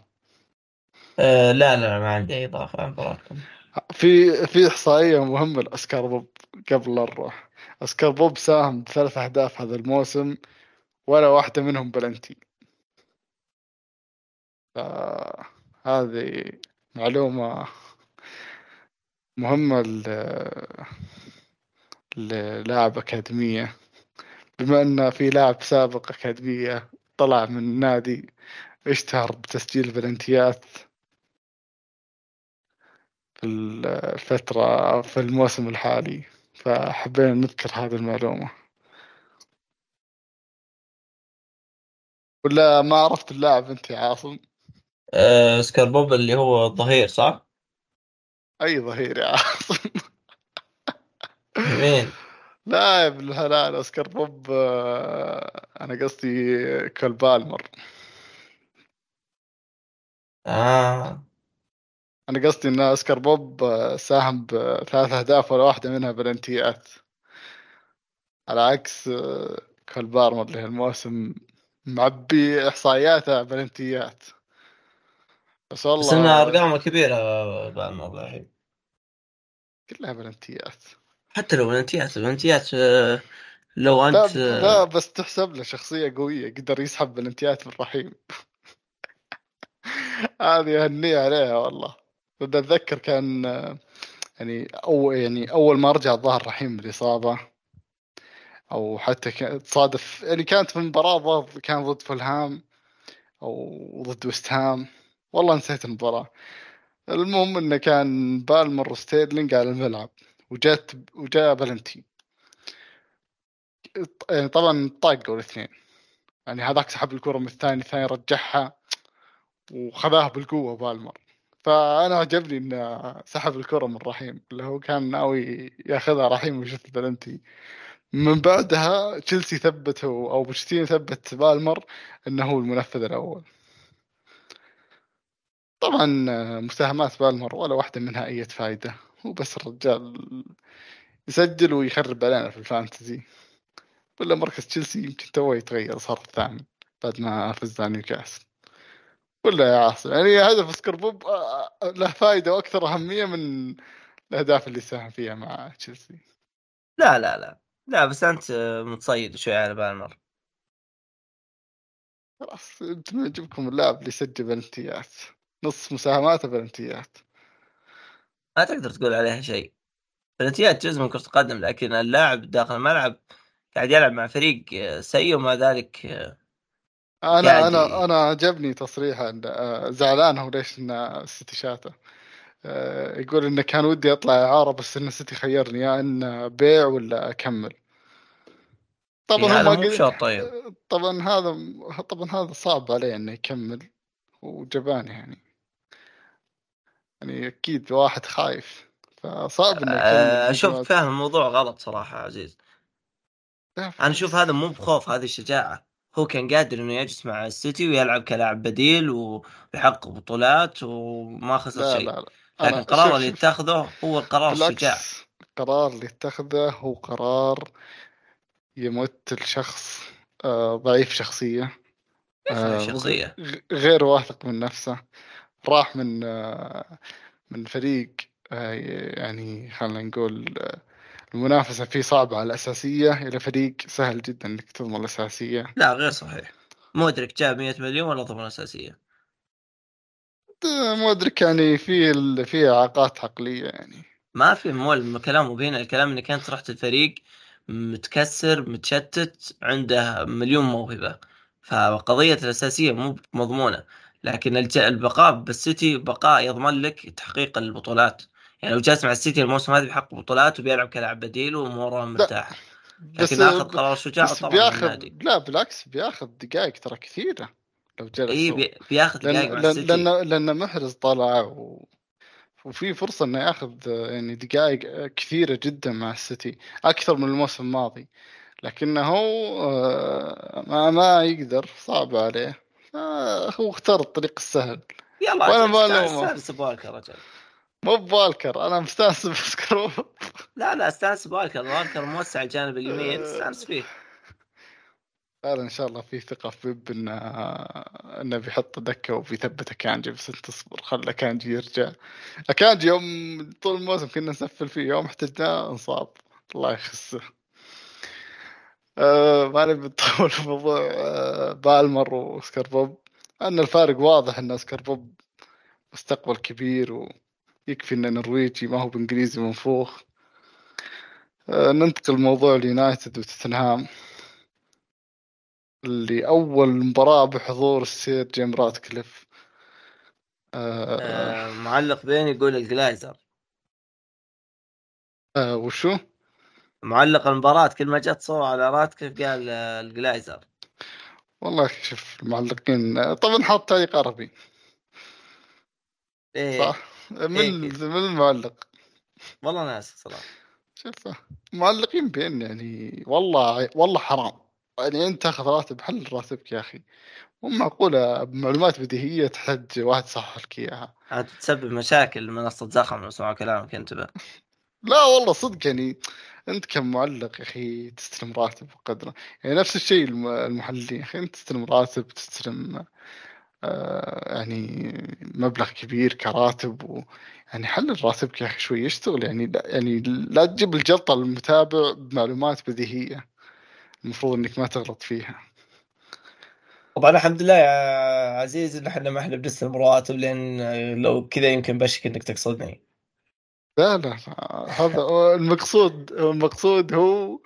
أه لا لا ما عندي أي إضافة عن مباراتكم في في إحصائية مهمة لأسكار بوب قبل لا نروح. أسكار بوب ساهم بثلاث أهداف هذا الموسم ولا واحدة منهم بلنتي. هذه معلومة مهمة ل- للاعب أكاديمية. بما أن في لاعب سابق أكاديمية طلع من النادي اشتهر بتسجيل بلنتيات في الفترة في الموسم الحالي فحبينا نذكر هذه المعلومة ولا ما عرفت اللاعب أنت يا عاصم سكار بوب اللي هو الظهير صح؟ أي ظهير يا عاصم مين؟ لا يا ابن الحلال اوسكار بوب آه، أنا قصدي كول بالمر آه. أنا قصدي إن اوسكار بوب آه، ساهم بثلاث أهداف ولا واحدة منها بلنتيات على عكس آه، كول بالمر اللي هالموسم معبي إحصائياته بلنتيات بس والله بس إنها ارقامه كبيرة بالمر الحين كلها بلنتيات حتى لو بلنتيات البلنتيات آه، لو لا انت آه، لا بس تحسب له شخصية قوية قدر يسحب بلنتيات من رحيم. هذه هنية عليها والله. بدي أتذكر كان آه، يعني أو يعني أول ما رجع الظاهر رحيم من الإصابة أو حتى تصادف يعني كانت في مباراه ضد كان ضد فولهام أو ضد وست هام. والله نسيت المباراة. المهم إنه كان بالمر وستيرلينج على الملعب. وجات وجاء بلنتي يعني طبعا طاقوا الاثنين يعني هذاك سحب الكرة من الثاني الثاني رجعها وخذاها بالقوة بالمر. فأنا عجبني إنه سحب الكرة من رحيم اللي هو كان ناوي ياخذها رحيم ويشوف البلنتي من بعدها تشيلسي ثبته أو بوتشيتينو ثبت بالمر إنه هو المنفذ الأول. طبعا مساهمات بالمر ولا واحدة منها أي فائدة هو بس الرجال يسجل ويخرب علينا في ال fantasy. ولا مركز تشيلسي يمكن تو يتغير صار الثامن بعد ما فز على نيوكاسل ولا يا عاصم يعني هدف سكربوب آه، آه، له فائدة وأكثر أهمية من الأهداف اللي ساهم فيها مع تشيلسي. لا لا لا لا بس أنت متصيد شوي على بالمر. خلاص أنتم يعجبكم اللاعب اللي يسجل بلنتيات نص مساهماته بلنتيات. ما تقدر تقول عليها شيء. بلنتيات جزء من كرة القدم لكن اللاعب داخل الملعب قاعد يلعب مع فريق آه، سيء ومع ذلك آه، أنا أنا ي- أنا عجبني تصريحه آه، زعلان هو ليش إن السيتي شاته. آه، يقول انه كان ودي اطلع إعارة بس إن السيتي خيرني يا إن بيع ولا أكمل. طبعا هذا هم مو قل- طيب. طبعا هذا طبعا هذا صعب عليه إنه يكمل وجبان يعني. يعني أكيد واحد خايف فصعب إنه آه، أشوف ما- فاهم الموضوع غلط صراحة يا عزيز. أنا أشوف هذا مو بخوف هذه شجاعة. هو كان قادر إنه يجلس مع السيتي ويلعب كلاعب بديل ويحقق بطولات وما خسر شيء. لا لا. لكن القرار اللي. اتخذه هو القرار الشجاع القرار اللي اتخذه هو قرار يمت الشخص آه، ضعيف شخصية آه، شخصية. غ- غير واثق من نفسه. راح من آه، من فريق آه، يعني خلينا نقول آه، المنافسة فيه صعبة على الأساسية إلى فريق سهل جدا إنك تضمن الأساسية. لا غير صحيح. مودريك جاب 100 مليون ولا ضمن اساسية آه، مودريك يعني فيه ال- فيه إعاقات عقلية يعني. ما في مول كلام مو هنا الكلام إنك أنت رحت الفريق متكسر متشتت عنده مليون موهبة. فقضية الأساسية مو مضمونة. لكن البقاء بالسيتي بقاء يضمن لك تحقيق البطولات. يعني لو جالس مع السيتي الموسم هذا بيحقق بطولات وبيلعب كلاعب بديل وأموره مرتاحة بس لكن آخذ قرار شجاع طبعا بياخذ لا بالعكس بياخذ دقائق ترى كثيرة لو جلس إي بياخذ دقائق مع لأن السيتي. لأن لأن محرز طلع و... وفي فرصة إنه ياخذ يعني دقائق كثيرة جدا مع السيتي أكثر من الموسم الماضي. لكنه آه، ما ما يقدر صعب عليه. هو اختار الطريق السهل. يلا أجل، ما بوالكر رجل مو بوالكر أنا مستانس بسكروب لا لا استانس بوالكر والكر موسع الجانب اليمين استانس فيه. قال إن شاء الله في ثقة في بيب انه انه بيحط دكة وبيثبت أكانجي بس أنت تصبر خلى أكانجي يرجع. أكانجي يوم طول الموسم كنا نسفل فيه يوم احتجناه انصاب. الله يخسه آه ما نبي نطول في موضوع آه بالمر وأوسكار بوب ان الفارق واضح إن أوسكار بوب مستقبل كبير و... يكفي إنه نرويجي ما هو بإنجليزي منفوخ آه، ننتقل لموضوع اليونايتد وتوتنهام اللي أول مباراة بحضور السير جيم راتكليف. معلق بين يقول الجلايزر. وشو؟ معلق المباراة كل ما جت صورة على راتكليف قال آه الجلايزر. والله شوف المعلقين طبعا حاط تعليق عربي إيه. صح؟ من إيه. من المعلق؟ والله ناس صراحة. شوف معلقين بين يعني والله والله حرام. يعني أنت تاخذ راتب حل راتبك يا أخي. مو معقولة بمعلومات بديهية تحتاج واحد يصحح لك اياها تسبب مشاكل منصة زخم لو سمعوا كلامك انتبه لا والله صدق يعني أنت كمعلق يا أخي تستلم راتب بقدره؟ يعني نفس الشيء الم- المحللين يا أخي. أنت تستلم راتب تستلم آه يعني مبلغ كبير كراتب و يعني حلل راتبك يا أخي شوي. يشتغل يعني لا يعني لا تجيب الجلطة للمتابع بمعلومات بديهية. المفروض إنك ما تغلط فيها. طبعا الحمد لله يا عزيز إن إحنا ما إحنا بنستلم رواتب لأن لو كذا يمكن بشك إنك تقصدني. لا لا هذا المقصود. المقصود هو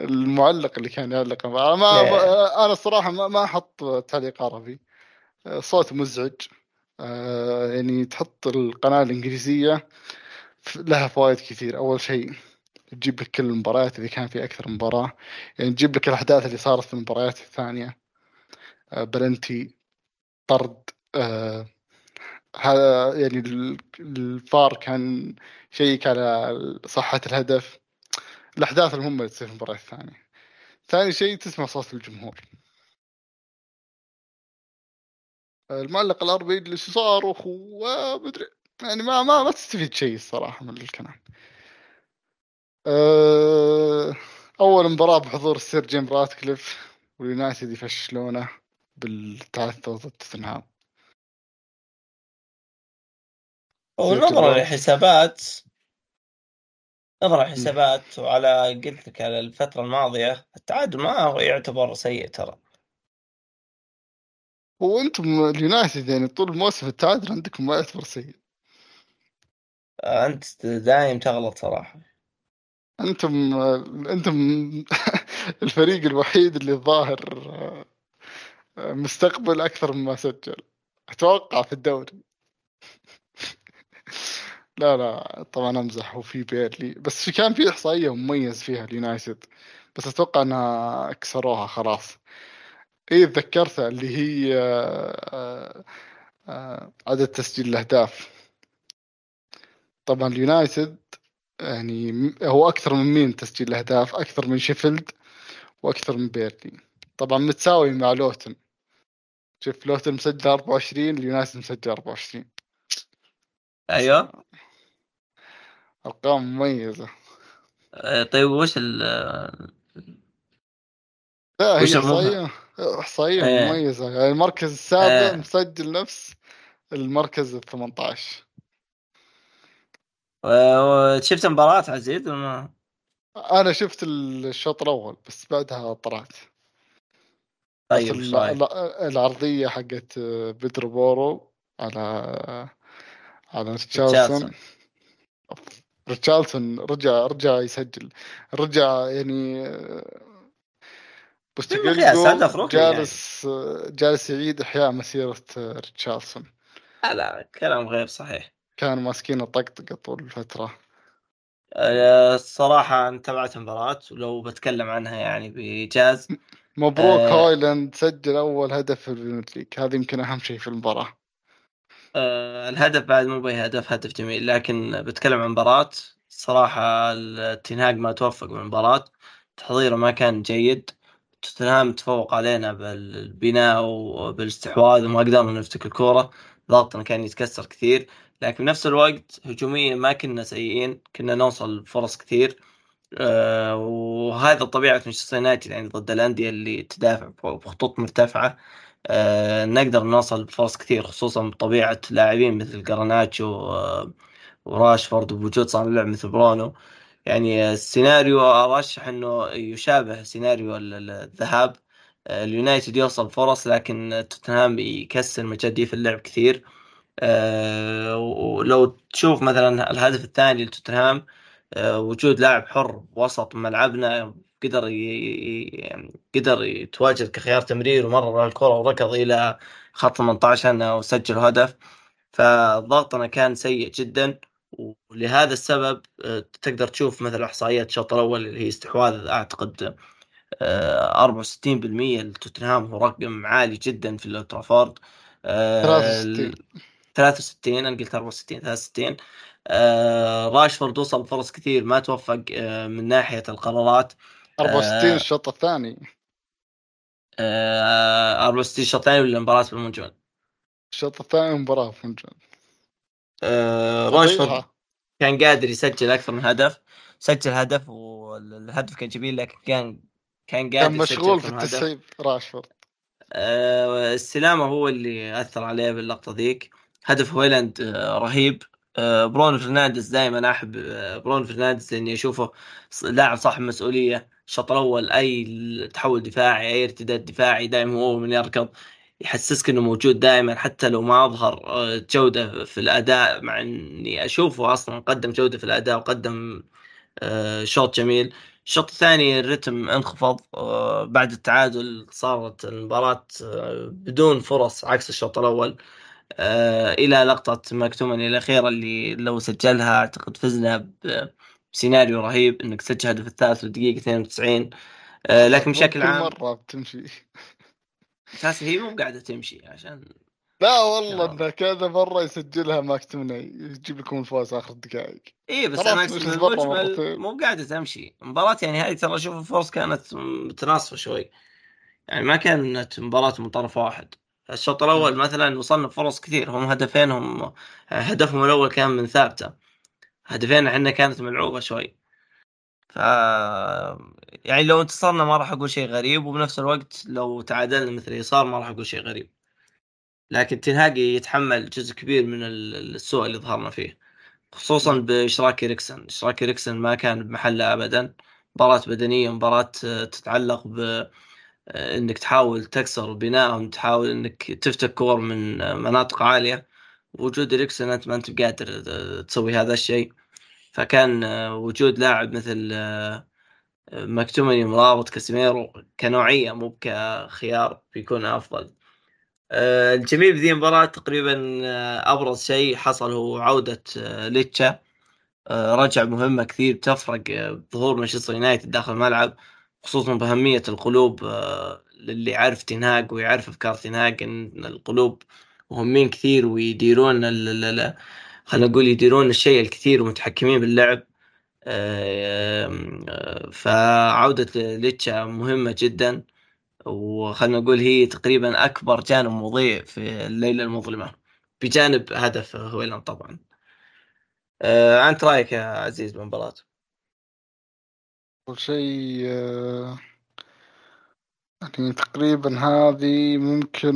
المعلق اللي كان يعلق. ما, ما إيه. أنا الصراحة ما ما أحط تعليق عربي. صوت مزعج. آه، يعني تحط القناة الإنجليزية لها فوائد كثير. أول شيء تجيب لك كل المباريات اذا كان في أكثر من مباراة. يعني تجيب لك الأحداث اللي صارت في المباريات الثانية. آه، بلنتي طرد آه، هذا يعني ال- الفار كان شيك على صحة الهدف. الأحداث المهمة اللي تصير في المباراة الثانية. ثاني شيء تسمع صوت الجمهور. المعلق العربي اللي صارخ ومدري يعني ما ما ما تستفيد شيء الصراحة من الكلام. أه، أول مباراة بحضور السير جيم راتكليف واليونايتد يفشلونه بالتعثر ضد توتنهام. ونظرا للحسابات نظرا للحسابات وعلى قلت لك على الفترة الماضية التعادل ما يعتبر سيء ترى. وأنتم اليونايتد يعني طول الموسم التعادل عندكم ما يعتبر سيء. أنت دايم تغلط صراحة. أنتم أنتم الفريق الوحيد اللي ظاهر مستقبل أكثر مما سجل. أتوقع في الدوري. لا لا طبعا أمزح وفي بيرنلي بس في كان في إحصائية مميز فيها اليونايتد بس أتوقع إنها كسروها خلاص. إيه تذكرتها اللي هي آه، آه، عدد تسجيل الأهداف. طبعا اليونايتد يعني هو أكثر من مين تسجيل الأهداف؟ أكثر من شيفيلد وأكثر من بيرنلي طبعا متساوي مع لوتن. شوف لوتن مسجل 24 اليونايتد مسجل 24 أيوه أرقام مميزة آه، طيب وش ال لا هي؟ احصائيه احصائيه. مميزة يعني المركز السابع إيه. مسجل نفس المركز ال 18 آه، شفت مباراة عزيز ولا؟ أنا شفت الشوط الأول بس بعدها طلعت طيب العرضية حقت بيدرو بورو على على ريتشاردسون ريتشاردسون رجع رجع يسجل. رجع يعني هدف بوستيكوجلو ركني يعني. جالس جالس يعيد إحياء مسيرة ريتشاردسون لا لا كلام غير صحيح. كانوا ماسكين الطقطقة طول الفترة. آه، الصراحة أنا تابعت المباراة ولو بتكلم عنها يعني بإيجاز مبروك آه. هويلاند سجل أول هدف في البريمير ليج. هذا يمكن أهم شيء في المباراة. آه، الهدف بعد مو بي هدف هدف جميل لكن بتكلم عن مباراة صراحة التنهاج ما توفق بالمباراة تحضيره ما كان جيد توتنهام تفوق علينا بالبناء وبالاستحواذ وما قدرنا نفتك الكورة ضغطنا كان يتكسر كثير لكن بنفس الوقت هجوميا ما كنا سيئين كنا نوصل فرص كثير آه، وهذا طبيعة مانشستر يونايتد يعني ضد الأندية اللي تدافع بخطوط مرتفعة. آه، نقدر نوصل بفرص كثير خصوصا بطبيعة لاعبين مثل جراناتشو آه، وراشفورد وبوجود صانع لعب مثل برونو. يعني السيناريو أرشح إنه يشابه سيناريو ال- ال- الذهاب. آه، اليونايتد يوصل فرص لكن توتنهام يكسر مجدي في اللعب كثير. ولو تشوف مثلا الهدف الثاني لتوتنهام وجود لاعب حر وسط ملعبنا قدر يعني قدر يتواجد كخيار تمرير ومرر الكرة وركض إلى خط 18 وسجل هدف. فضغطنا كان سيء جدا ولهذا السبب آه، تقدر تشوف مثل إحصائيات الشوط الأول اللي هي استحواذ أعتقد 64% لتوتنهام هو رقم عالي جدا في الترافورد 63 63 أنا قلت 64 63 آه راشفورد وصل فرص كثير ما توفق آه من ناحية القرارات. 64 آه. الشوط الثاني. آه 64 الشوط الثاني ولا المباراه بالمجمل؟ الشوط الثاني مباراة في المجمل آه راشفورد كان قادر يسجل أكثر من هدف سجل هدف والهدف كان جميل لكن كان كان قادر كان مشغول في التسعيد راشفورد. آه السلامة هو اللي أثر عليه باللقطة ذيك. هدف هويلاند آه رهيب. آه برونو فرنانديز دائما أحب آه برونو فرنانديز لاني أشوفه لاعب صاحب مسؤولية. الشوط الأول أي تحول دفاعي أي ارتداد دفاعي دائما هو من يركض يحسسك إنه موجود دائما حتى لو ما أظهر آه، جودة في الأداء مع إني أشوفه أصلا قدم جودة في الأداء وقدم آه، شوط جميل. الشوط الثاني الرتم انخفض آه، بعد التعادل صارت المباراة بدون فرص عكس الشوط الأول إلى لقطة مكتومني الأخيرة اللي لو سجلها أعتقد فزنا بسيناريو رهيب إنك تسجل هدف الثالث في الدقيقة 92 لكن بشكل عام مرة بتمشي. أساسا هي مو قاعدة تمشي عشان لا والله إنه كذا مرة يسجلها ماكتومني يجيب لكم الفوز آخر الدقائق اي بس أنا المجمل مو قاعدة تمشي. المباراه يعني هذه ترى أشوف الفرص كانت متناصفة شوي. يعني ما كانت مباراة من طرف واحد. الشوط الأول مثلا وصلنا فرص كثير. هم هدفينهم هدفهم الأول كان من ثابتة. هدفين إحنا كانت ملعوبة شوي. ف يعني لو انتصرنا ما راح أقول شيء غريب وبنفس الوقت لو تعادلنا مثل يسار ما راح أقول شيء غريب. لكن تنهاجي يتحمل جزء كبير من السوء اللي ظهرنا فيه. خصوصا بإشراك إريكسن إشراك إريكسن ما كان بمحله ابدا. مباراة بدنية مباراة تتعلق ب إنك تحاول تكسر بنائهم تحاول إنك تفتك كور من مناطق عالية. وجود إريكسن أنت ما أنت بقادر تسوي هذا الشيء. فكان وجود لاعب مثل مكتوميني أمرابط كاسيميرو كنوعية مو كخيار بيكون أفضل. آه، الجميل بذي المباراة تقريبا آه، أبرز شيء حصل هو عودة آه، ليتشا. رجع مهمة كثير تفرق ظهور مانشستر يونايتد داخل الملعب خصوصا بأهمية القلوب للي يعرف تنهاج ويعرف أفكار تنهاج إن القلوب مهمين كثير ويديرون خلينا نقول يديرون الشيء الكثير ومتحكمين باللعب. فعودة ليتشا مهمة جدا. وخلنا نقول هي تقريبا أكبر جانب مضيء في الليلة المظلمة. بجانب هدف هويلاند طبعا. آه، أنت رأيك يا عزيز بالمباراة؟ أول شيء آه، يعني تقريبا هذه ممكن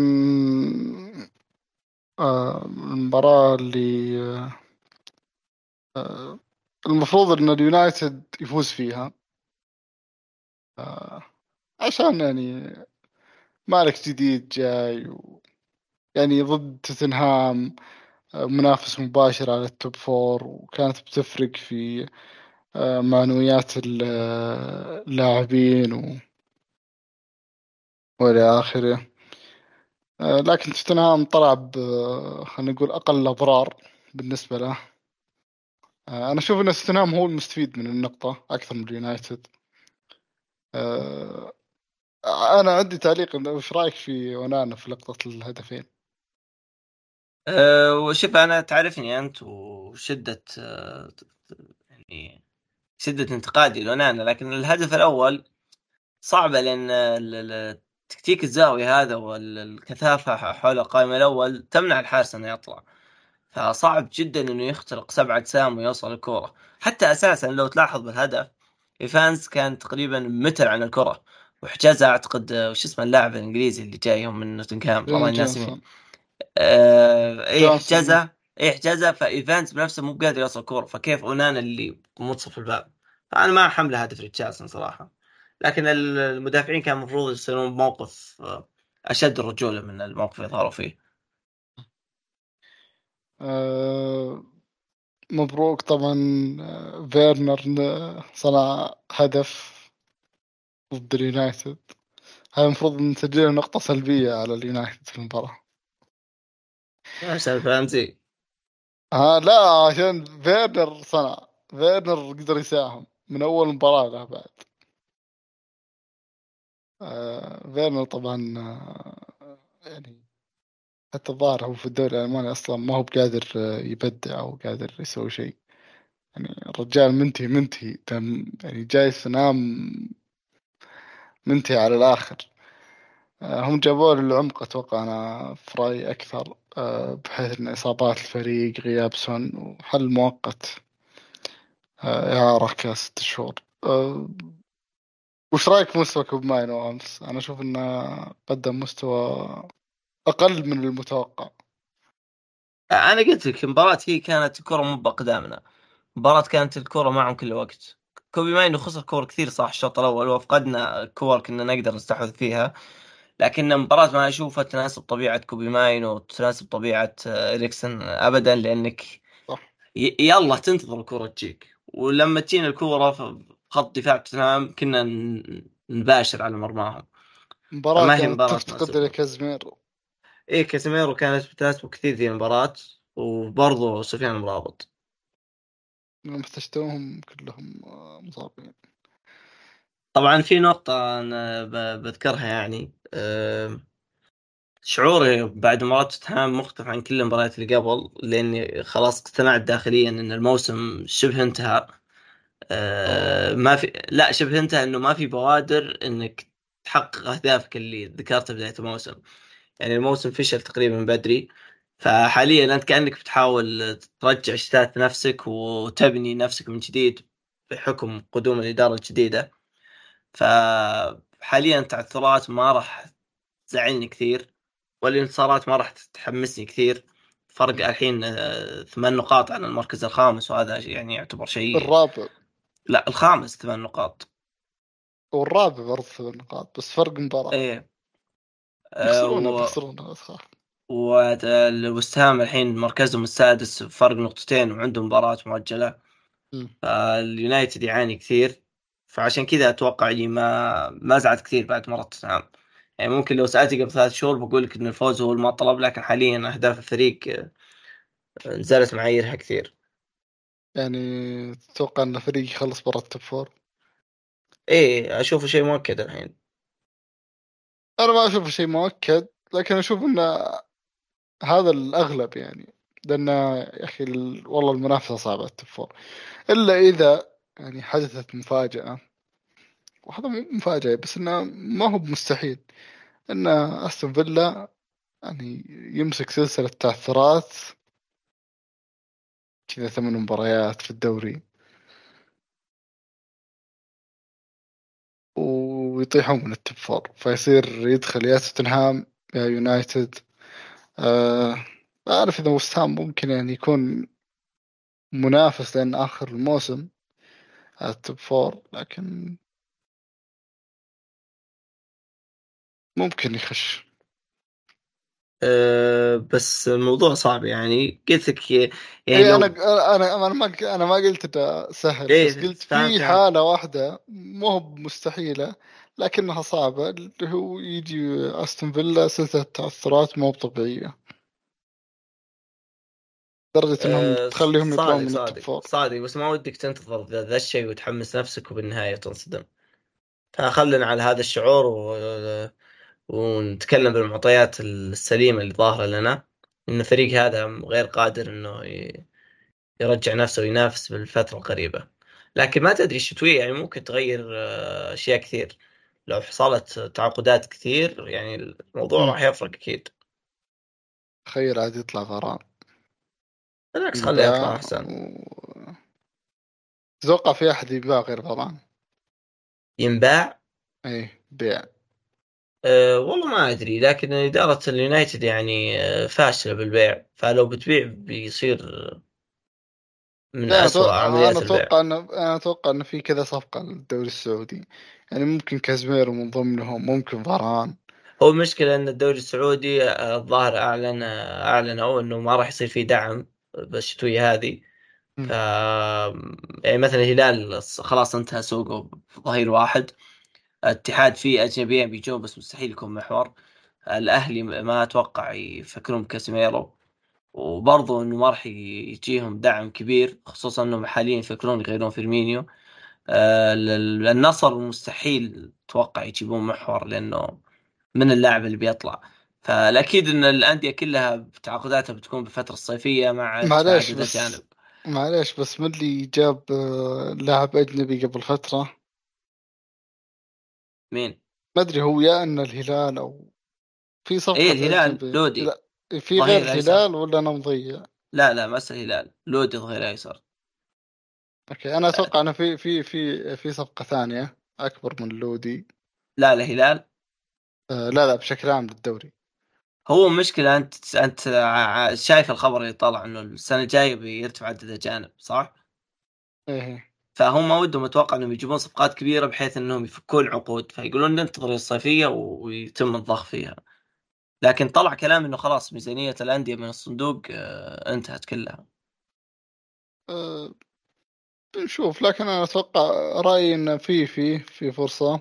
آه، المباراة اللي المفروض إن اليونايتد يفوز فيها. آه عشان يعني مالك جديد جاي و يعني ضد توتنهام آه، منافس مباشر على ال top four وكانت بتفرق في آه، معنويات آه، اللاعبين و والى آخره. لكن توتنهام طلع ب خلينا نقول أقل الأضرار بالنسبة له. آه، أنا أشوف إن توتنهام هو المستفيد من النقطة أكثر من اليونايتد. آه، أنا عندي تعليق وش رأيك في ونانا في لقطة الهدفين؟ أه وشوف أنا تعرفني أنت وشدة يعني شدة انتقادي لونانا لكن الهدف الأول صعبة لأن تكتيك الزاوية هذا والكثافة حول القائمة الأول تمنع الحارس انه يطلع. فصعب جدا إنه يخترق سبع اجسام ويوصل الكوره حتى أساسا لو تلاحظ بالهدف إيفانز كان تقريبا متر عن الكرة. وحجازها أعتقد وش اسمه اللاعب الإنجليزي اللي جايهم من نوتنغهام والله ناسي آه اي حجازها اي حجازها فإيفانز بنفسه مو قادر يوصل الكوره فكيف أونانا اللي منصف الباب؟ فأنا ما حمله هدف ريتشاردسون صراحة. لكن المدافعين كان المفروض يصيرون بموقف أشد رجوله من الموقف اللي ظهروا فيه. آه مبروك طبعا آه، فيرنر صنع هدف ضد اليونايتد. هذا المفروض نسجله نقطة سلبية على اليونايتد في المباراة. عشان fantasy ها لا عشان فيرنر صنع. فيرنر قدر يساهم من أول مباراة له بعد. آه فيرنر طبعا آه يعني حتى الظاهر هو في الدوري الألماني أصلا ما هو بقادر آه، يبدع أو قادر يسوي شيء. يعني الرجال منتهي منتهي. يعني جاي سنام منتهي على الآخر. آه، هم جابوا العمق أتوقع أنا في رأيي أكثر بحيث إن إصابات الفريق غياب سون وحل مؤقت إعارة كست شهور وش رأيك مستوى كوبي ماينو امس؟ أنا أشوف إنه قدم مستوى أقل من المتوقع. أنا قلت لك المباراة هي كانت الكرة مو بأقدامنا. مباراة كانت الكرة معهم كل وقت. كوبي ماينو خسر كور كثير صح الشوط الأول وفقدنا كور كنا نقدر نستحوذ فيها. لكن مباراة ما أشوفها تناسب طبيعة كوبي ماينو وتناسب طبيعة إريكسن ابدا لأنك صح. يلا تنتظر الكرة تجيك. ولما تجينا الكرة في خط دفاع توتنهام كنا نباشر على مرماهم. مباراة ما هي مباراة تفتقد لكازميرو إيه كازميرو كانت بتناسبه كثير ذي المباراة وبرضه سفيان مرابط. احتجتوهم كلهم مصابين. طبعا في نقطة أنا بذكرها يعني شعوري بعد مباراة توتنهام مختلف عن كل المباريات اللي قبل لأني خلاص اقتنعت داخليا إن الموسم شبه انتهى. آه، ما في لا شبه انتهى إنه ما في بوادر إنك تحقق أهدافك اللي ذكرتها بداية الموسم. يعني الموسم فشل تقريبا بدري. فحاليا أنت كأنك بتحاول ترجع شتات نفسك وتبني نفسك من جديد بحكم قدوم الإدارة الجديدة. فحاليا التعثرات ما راح تزعلني كثير والانتصارات ما راح تحمسني كثير. فرق الحين آه، ثمان نقاط عن المركز الخامس وهذا يعني يعتبر شيء الرابع لا الخامس ثمان نقاط. والرابع برضه ثمان نقاط بس فرق مباراة. إيه. يخسرون و... يخسرون والوستهام الحين مركزهم السادس فرق نقطتين وعندهم مباراة مؤجلة. فاليونايتد يعاني كثير. فعشان كذا أتوقع لي ما ما زعلت كثير بعد مرة توتنهام. يعني ممكن لو سالتي قبل ثلاث شهور بقول لك إن الفوز هو المطلب لكن حاليا أهداف الفريق نزلت معاييرها كثير. يعني تتوقع إن الفريق يخلص برا ال top four؟ إيه أشوفه شيء مؤكد الحين. أنا ما أشوفه شيء مؤكد لكن أشوف إن هذا الأغلب يعني. لأن يا أخي والله المنافسة صعبة ال top four إلا إذا يعني حدثت مفاجأة. وهذا مو مفاجأة بس إنه ما هو مستحيل إن أستون فيلا يعني يمسك سلسلة تعثرات كذا ثمان مباريات في الدوري. ويطيحون من ال top four. فيصير يدخل يا توتنهام يا يونايتد. آه أعرف إذا وستهام ممكن يعني يكون منافس لأن آخر الموسم على ال top four لكن ممكن يخش. أه بس الموضوع صعب يعني. قلت لك يعني إيه. أنا أنا أنا ما أنا ما قلت إنه سهل إيه بس قلت في حالة واحدة مو مستحيله لكنها صعبة اللي هو يجي أستون فيلا سلسله تعثرات مو طبيعية. لدرجة إنهم أه تخليهم يطلعون من التوب صادق. بس ما ودك تنتظر ذا الشيء وتحمس نفسك وبالنهاية تنصدم. فخلنا على هذا الشعور و... ونتكلم بالمعطيات السليمة اللي ظاهرة لنا إن الفريق هذا غير قادر إنه يرجع نفسه وينافس بالفترة القريبة. لكن ما تدري الشتويه يعني ممكن تغير آه، أشياء كثير. لو حصلت تعاقدات كثير يعني الموضوع راح يفرق أكيد. تخيل عاد يطلع فاران. بالعكس خليه يطلع أحسن. و... تتوقع في أحد يباع غير فاران. ينباع؟ إيه بيع أه والله ما أدري لكن إدارة اليونايتد يعني أه، فاشلة بالبيع. فلو بتبيع بيصير من اسوء عمليات أنا أتوقع إن أنا أتوقع إن في كذا صفقة للدوري السعودي. يعني ممكن كازميرو من ضمنهم ممكن فاران. هو المشكلة إن الدوري السعودي آه، الظاهر أعلن أعلنوا إنه ما راح يصير فيه دعم بالشتوية هذه. ف يعني مثلا الهلال خلاص انتهى سوقه ظهير واحد. الاتحاد فيه أجنبيين بيجون بس مستحيل يكون محور. الأهلي ما أتوقع يفكرون بكاسيميرو. وبرضه إنه ما راح يجيهم دعم كبير خصوصا إنهم حاليا يفكرون يغيرون فيرمينيو. آه، النصر مستحيل أتوقع يجيبون محور لأنه من اللاعب اللي بيطلع. فالأكيد إن الأندية كلها تعاقداتها بتكون بالفترة الصيفيه مع معليش بس. معليش بس من اللي جاب آه، لاعب أجنبي قبل فترة؟ مين؟ ما أدري هو يا إن الهلال أو في صفقة إيه الهلال لودي. لا في غير الهلال ولا أنا مضيع؟ لا لا ما الهلال لودي ظهير ايسر أوكي أنا أتوقع إنه في في في في صفقة ثانية أكبر من لودي. لا الهلال آه لا لا بشكل عام للدوري. هو مشكلة أنت أنت شايف الخبر اللي طلع إنه السنة الجاية بيرتفع عدد الأجانب صح؟ إيه. فهم ودهم أتوقع إنهم يجيبون صفقات كبيرة بحيث إنهم يفكون عقود فيقولون ننتظر الصيفية ويتم الضخ فيها. لكن طلع كلام إنه خلاص ميزانية الأندية من الصندوق آه، انتهت كلها. أه نشوف لكن أنا أتوقع رأيي إن في في في فرصة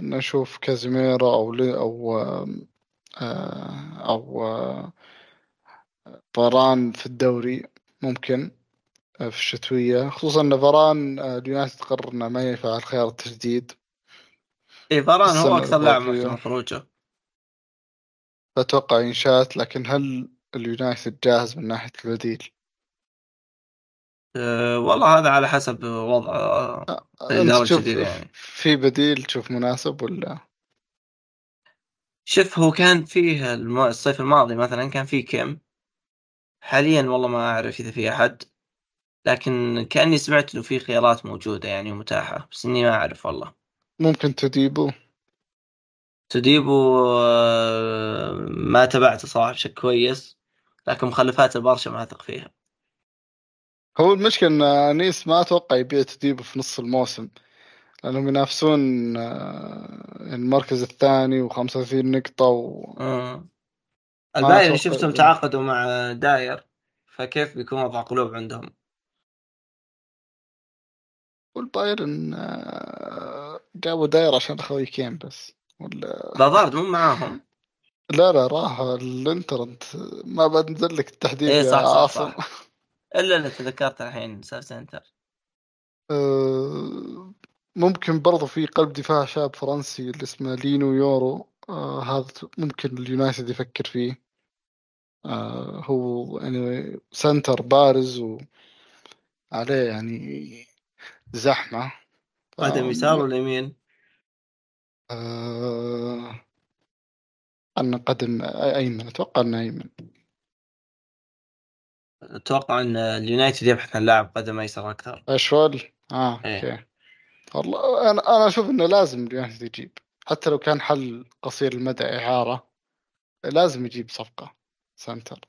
إن نشوف كازيميرا أو أو آه، أو فاران في الدوري ممكن آه، في الشتوية خصوصا إن فاران آه، اليونايتد قرر انه ما ينفع خيار التجديد. اي فاران هو أكثر لاعب محتمل خروجه أتوقع ينشات لكن هل اليونايتد جاهز من ناحية البديل؟ أه والله هذا على حسب وضع الإدارة الجديدة يعني. في بديل تشوف مناسب ولا؟ شوف هو كان فيه الصيف الماضي مثلا كان فيه كيم. حاليا والله ما أعرف إذا في أحد. لكن كأني سمعت إنه في خيارات موجودة يعني متاحه بس إني ما أعرف والله ممكن تديبو تديبو آه، ما تبعته صراحة بشكل كويس لكن مخلفات البرشا ما أثق فيها هو المشكلة إن انيس ما أتوقع يبيع تديبو في نص الموسم لأنهم ينافسون آه، المركز الثاني و35 نقطة و آه. الباقي اللي شفتهم تعاقدوا مع داير فكيف بيكون وضع قلوب عندهم؟ والبايرن آه، جابوا دير عشان أخوي كين بس. ولا بافارد مو معاهم. لا لا راح الانتر انت ما بنزل لك التحديد إيه صح صح, صح. إلا اللي تذكرت الحين سالفه انتر أه ممكن برضو في قلب دفاع شاب فرنسي اللي اسمه ليني يورو. آه هذا ممكن اليونايتد يفكر فيه. آه هو يعني سنتر باك بارز وعليه يعني زحمة. قدم يسار ولا يمين؟ آه أن قدم أيمن أتوقع أنه أيمن. أتوقع أن اليونايتد يبحث عن لاعب قدم أيسر أكثر. أشول؟ آه إيه. أوكي. والله أنا أنا أشوف إنه لازم اليونايتد يجيب. حتى لو كان حل قصير المدى إعارة لازم يجيب صفقة سنتر.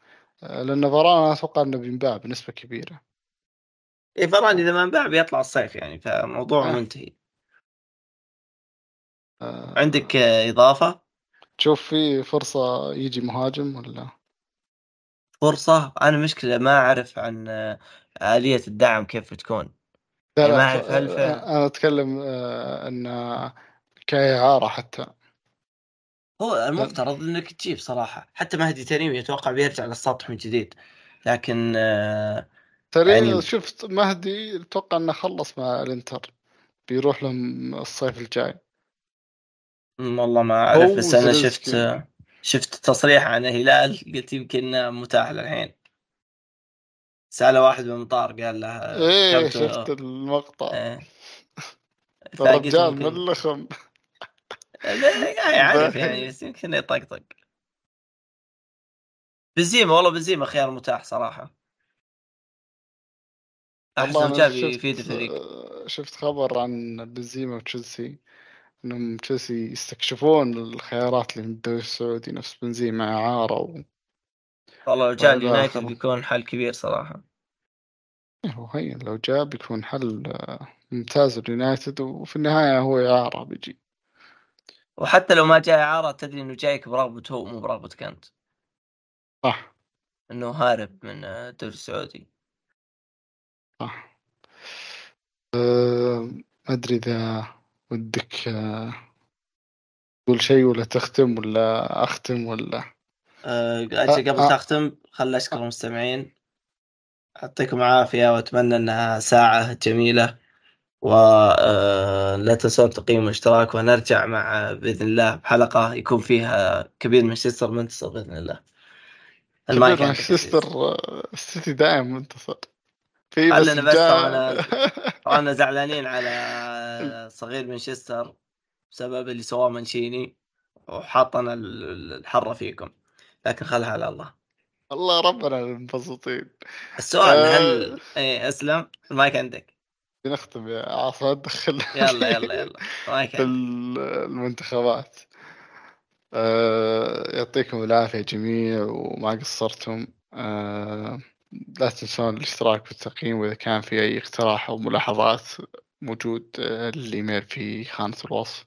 لأن فران أنا أتوقع إنه بينباع بنسبة كبيرة. اي فران إذا ما انباع بيطلع الصيف يعني فموضوع آه. منتهي. آه. عندك إضافة؟ تشوف في فرصة يجي مهاجم ولا؟ فرصة؟ أنا مشكلة ما أعرف عن آلية الدعم كيف بتكون. لا يعني هل أنا أتكلم آه، أن كاعاره حتى. هو المفترض إنك تجيب صراحة. حتى مهدي تريمي أتوقع بيرجع للسطح من جديد. لكن آه، تريمي يعني... شفت مهدي أتوقع إنه خلص مع الإنتر. بيروح لهم الصيف الجاي. والله ما أعرف بس أنا شفت شفت تصريح عن الهلال قلت يمكن متاح للحين. سأله واحد بالمطار قال له إيه شفت المقطع. إيه. الرجال ملخم عارف يعني بس يمكن يطقطق. بنزيما والله بنزيما خيار متاح صراحة. أحسن جاب يفيد الفريق. شفت خبر عن بنزيما وتشيلسي إنهم تشيلسي يستكشفون الخيارات اللي من الدوري السعودي نفس بنزيما اعاره و... والله لو جاء اليونايتد بيكون حل كبير صراحة. هو هي لو جاء بيكون حل آه، ممتاز اليونايتد وفي النهاية هو إعارة بيجي. وحتى لو ما جاي إعارة تدري إنه جايك برغبته هو مو برغبتك انت صح. إنه هارب من الدوري السعودي. صح. أه، ما أدري إذا ودك أه، تقول شيء ولا تختم ولا أختم ولا؟ أه أجل قبل أه. تختم؟ خل أشكر المستمعين. يعطيكم العافية وأتمنى إنها ساعة جميلة ولا تنسون تقييم الاشتراك ونرجع مع بإذن الله بحلقة يكون فيها كبير مانشستر منتصر بإذن الله. كبير مانشستر السيتي دائما منتصر. في بس بس أنا زعلانين على صغير مانشستر بسبب اللي سواه مانشيني وحاطنا الحره فيكم. لكن خلها على الله. الله ربنا المبسوطين. السؤال هل آه. إيه أسلم؟ المايك عندك. بنختم يا عاصم دخل يلا يلا يلا. في المنتخبات. آه يعطيكم العافية جميع وما قصرتم. آه لا تنسون الاشتراك والتقييم وإذا كان في أي اقتراح أو ملاحظات موجود آه الإيميل في خانة الوصف.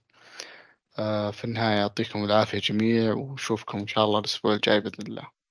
آه في النهاية يعطيكم العافية جميع وشوفكم إن شاء الله الأسبوع الجاي بإذن الله.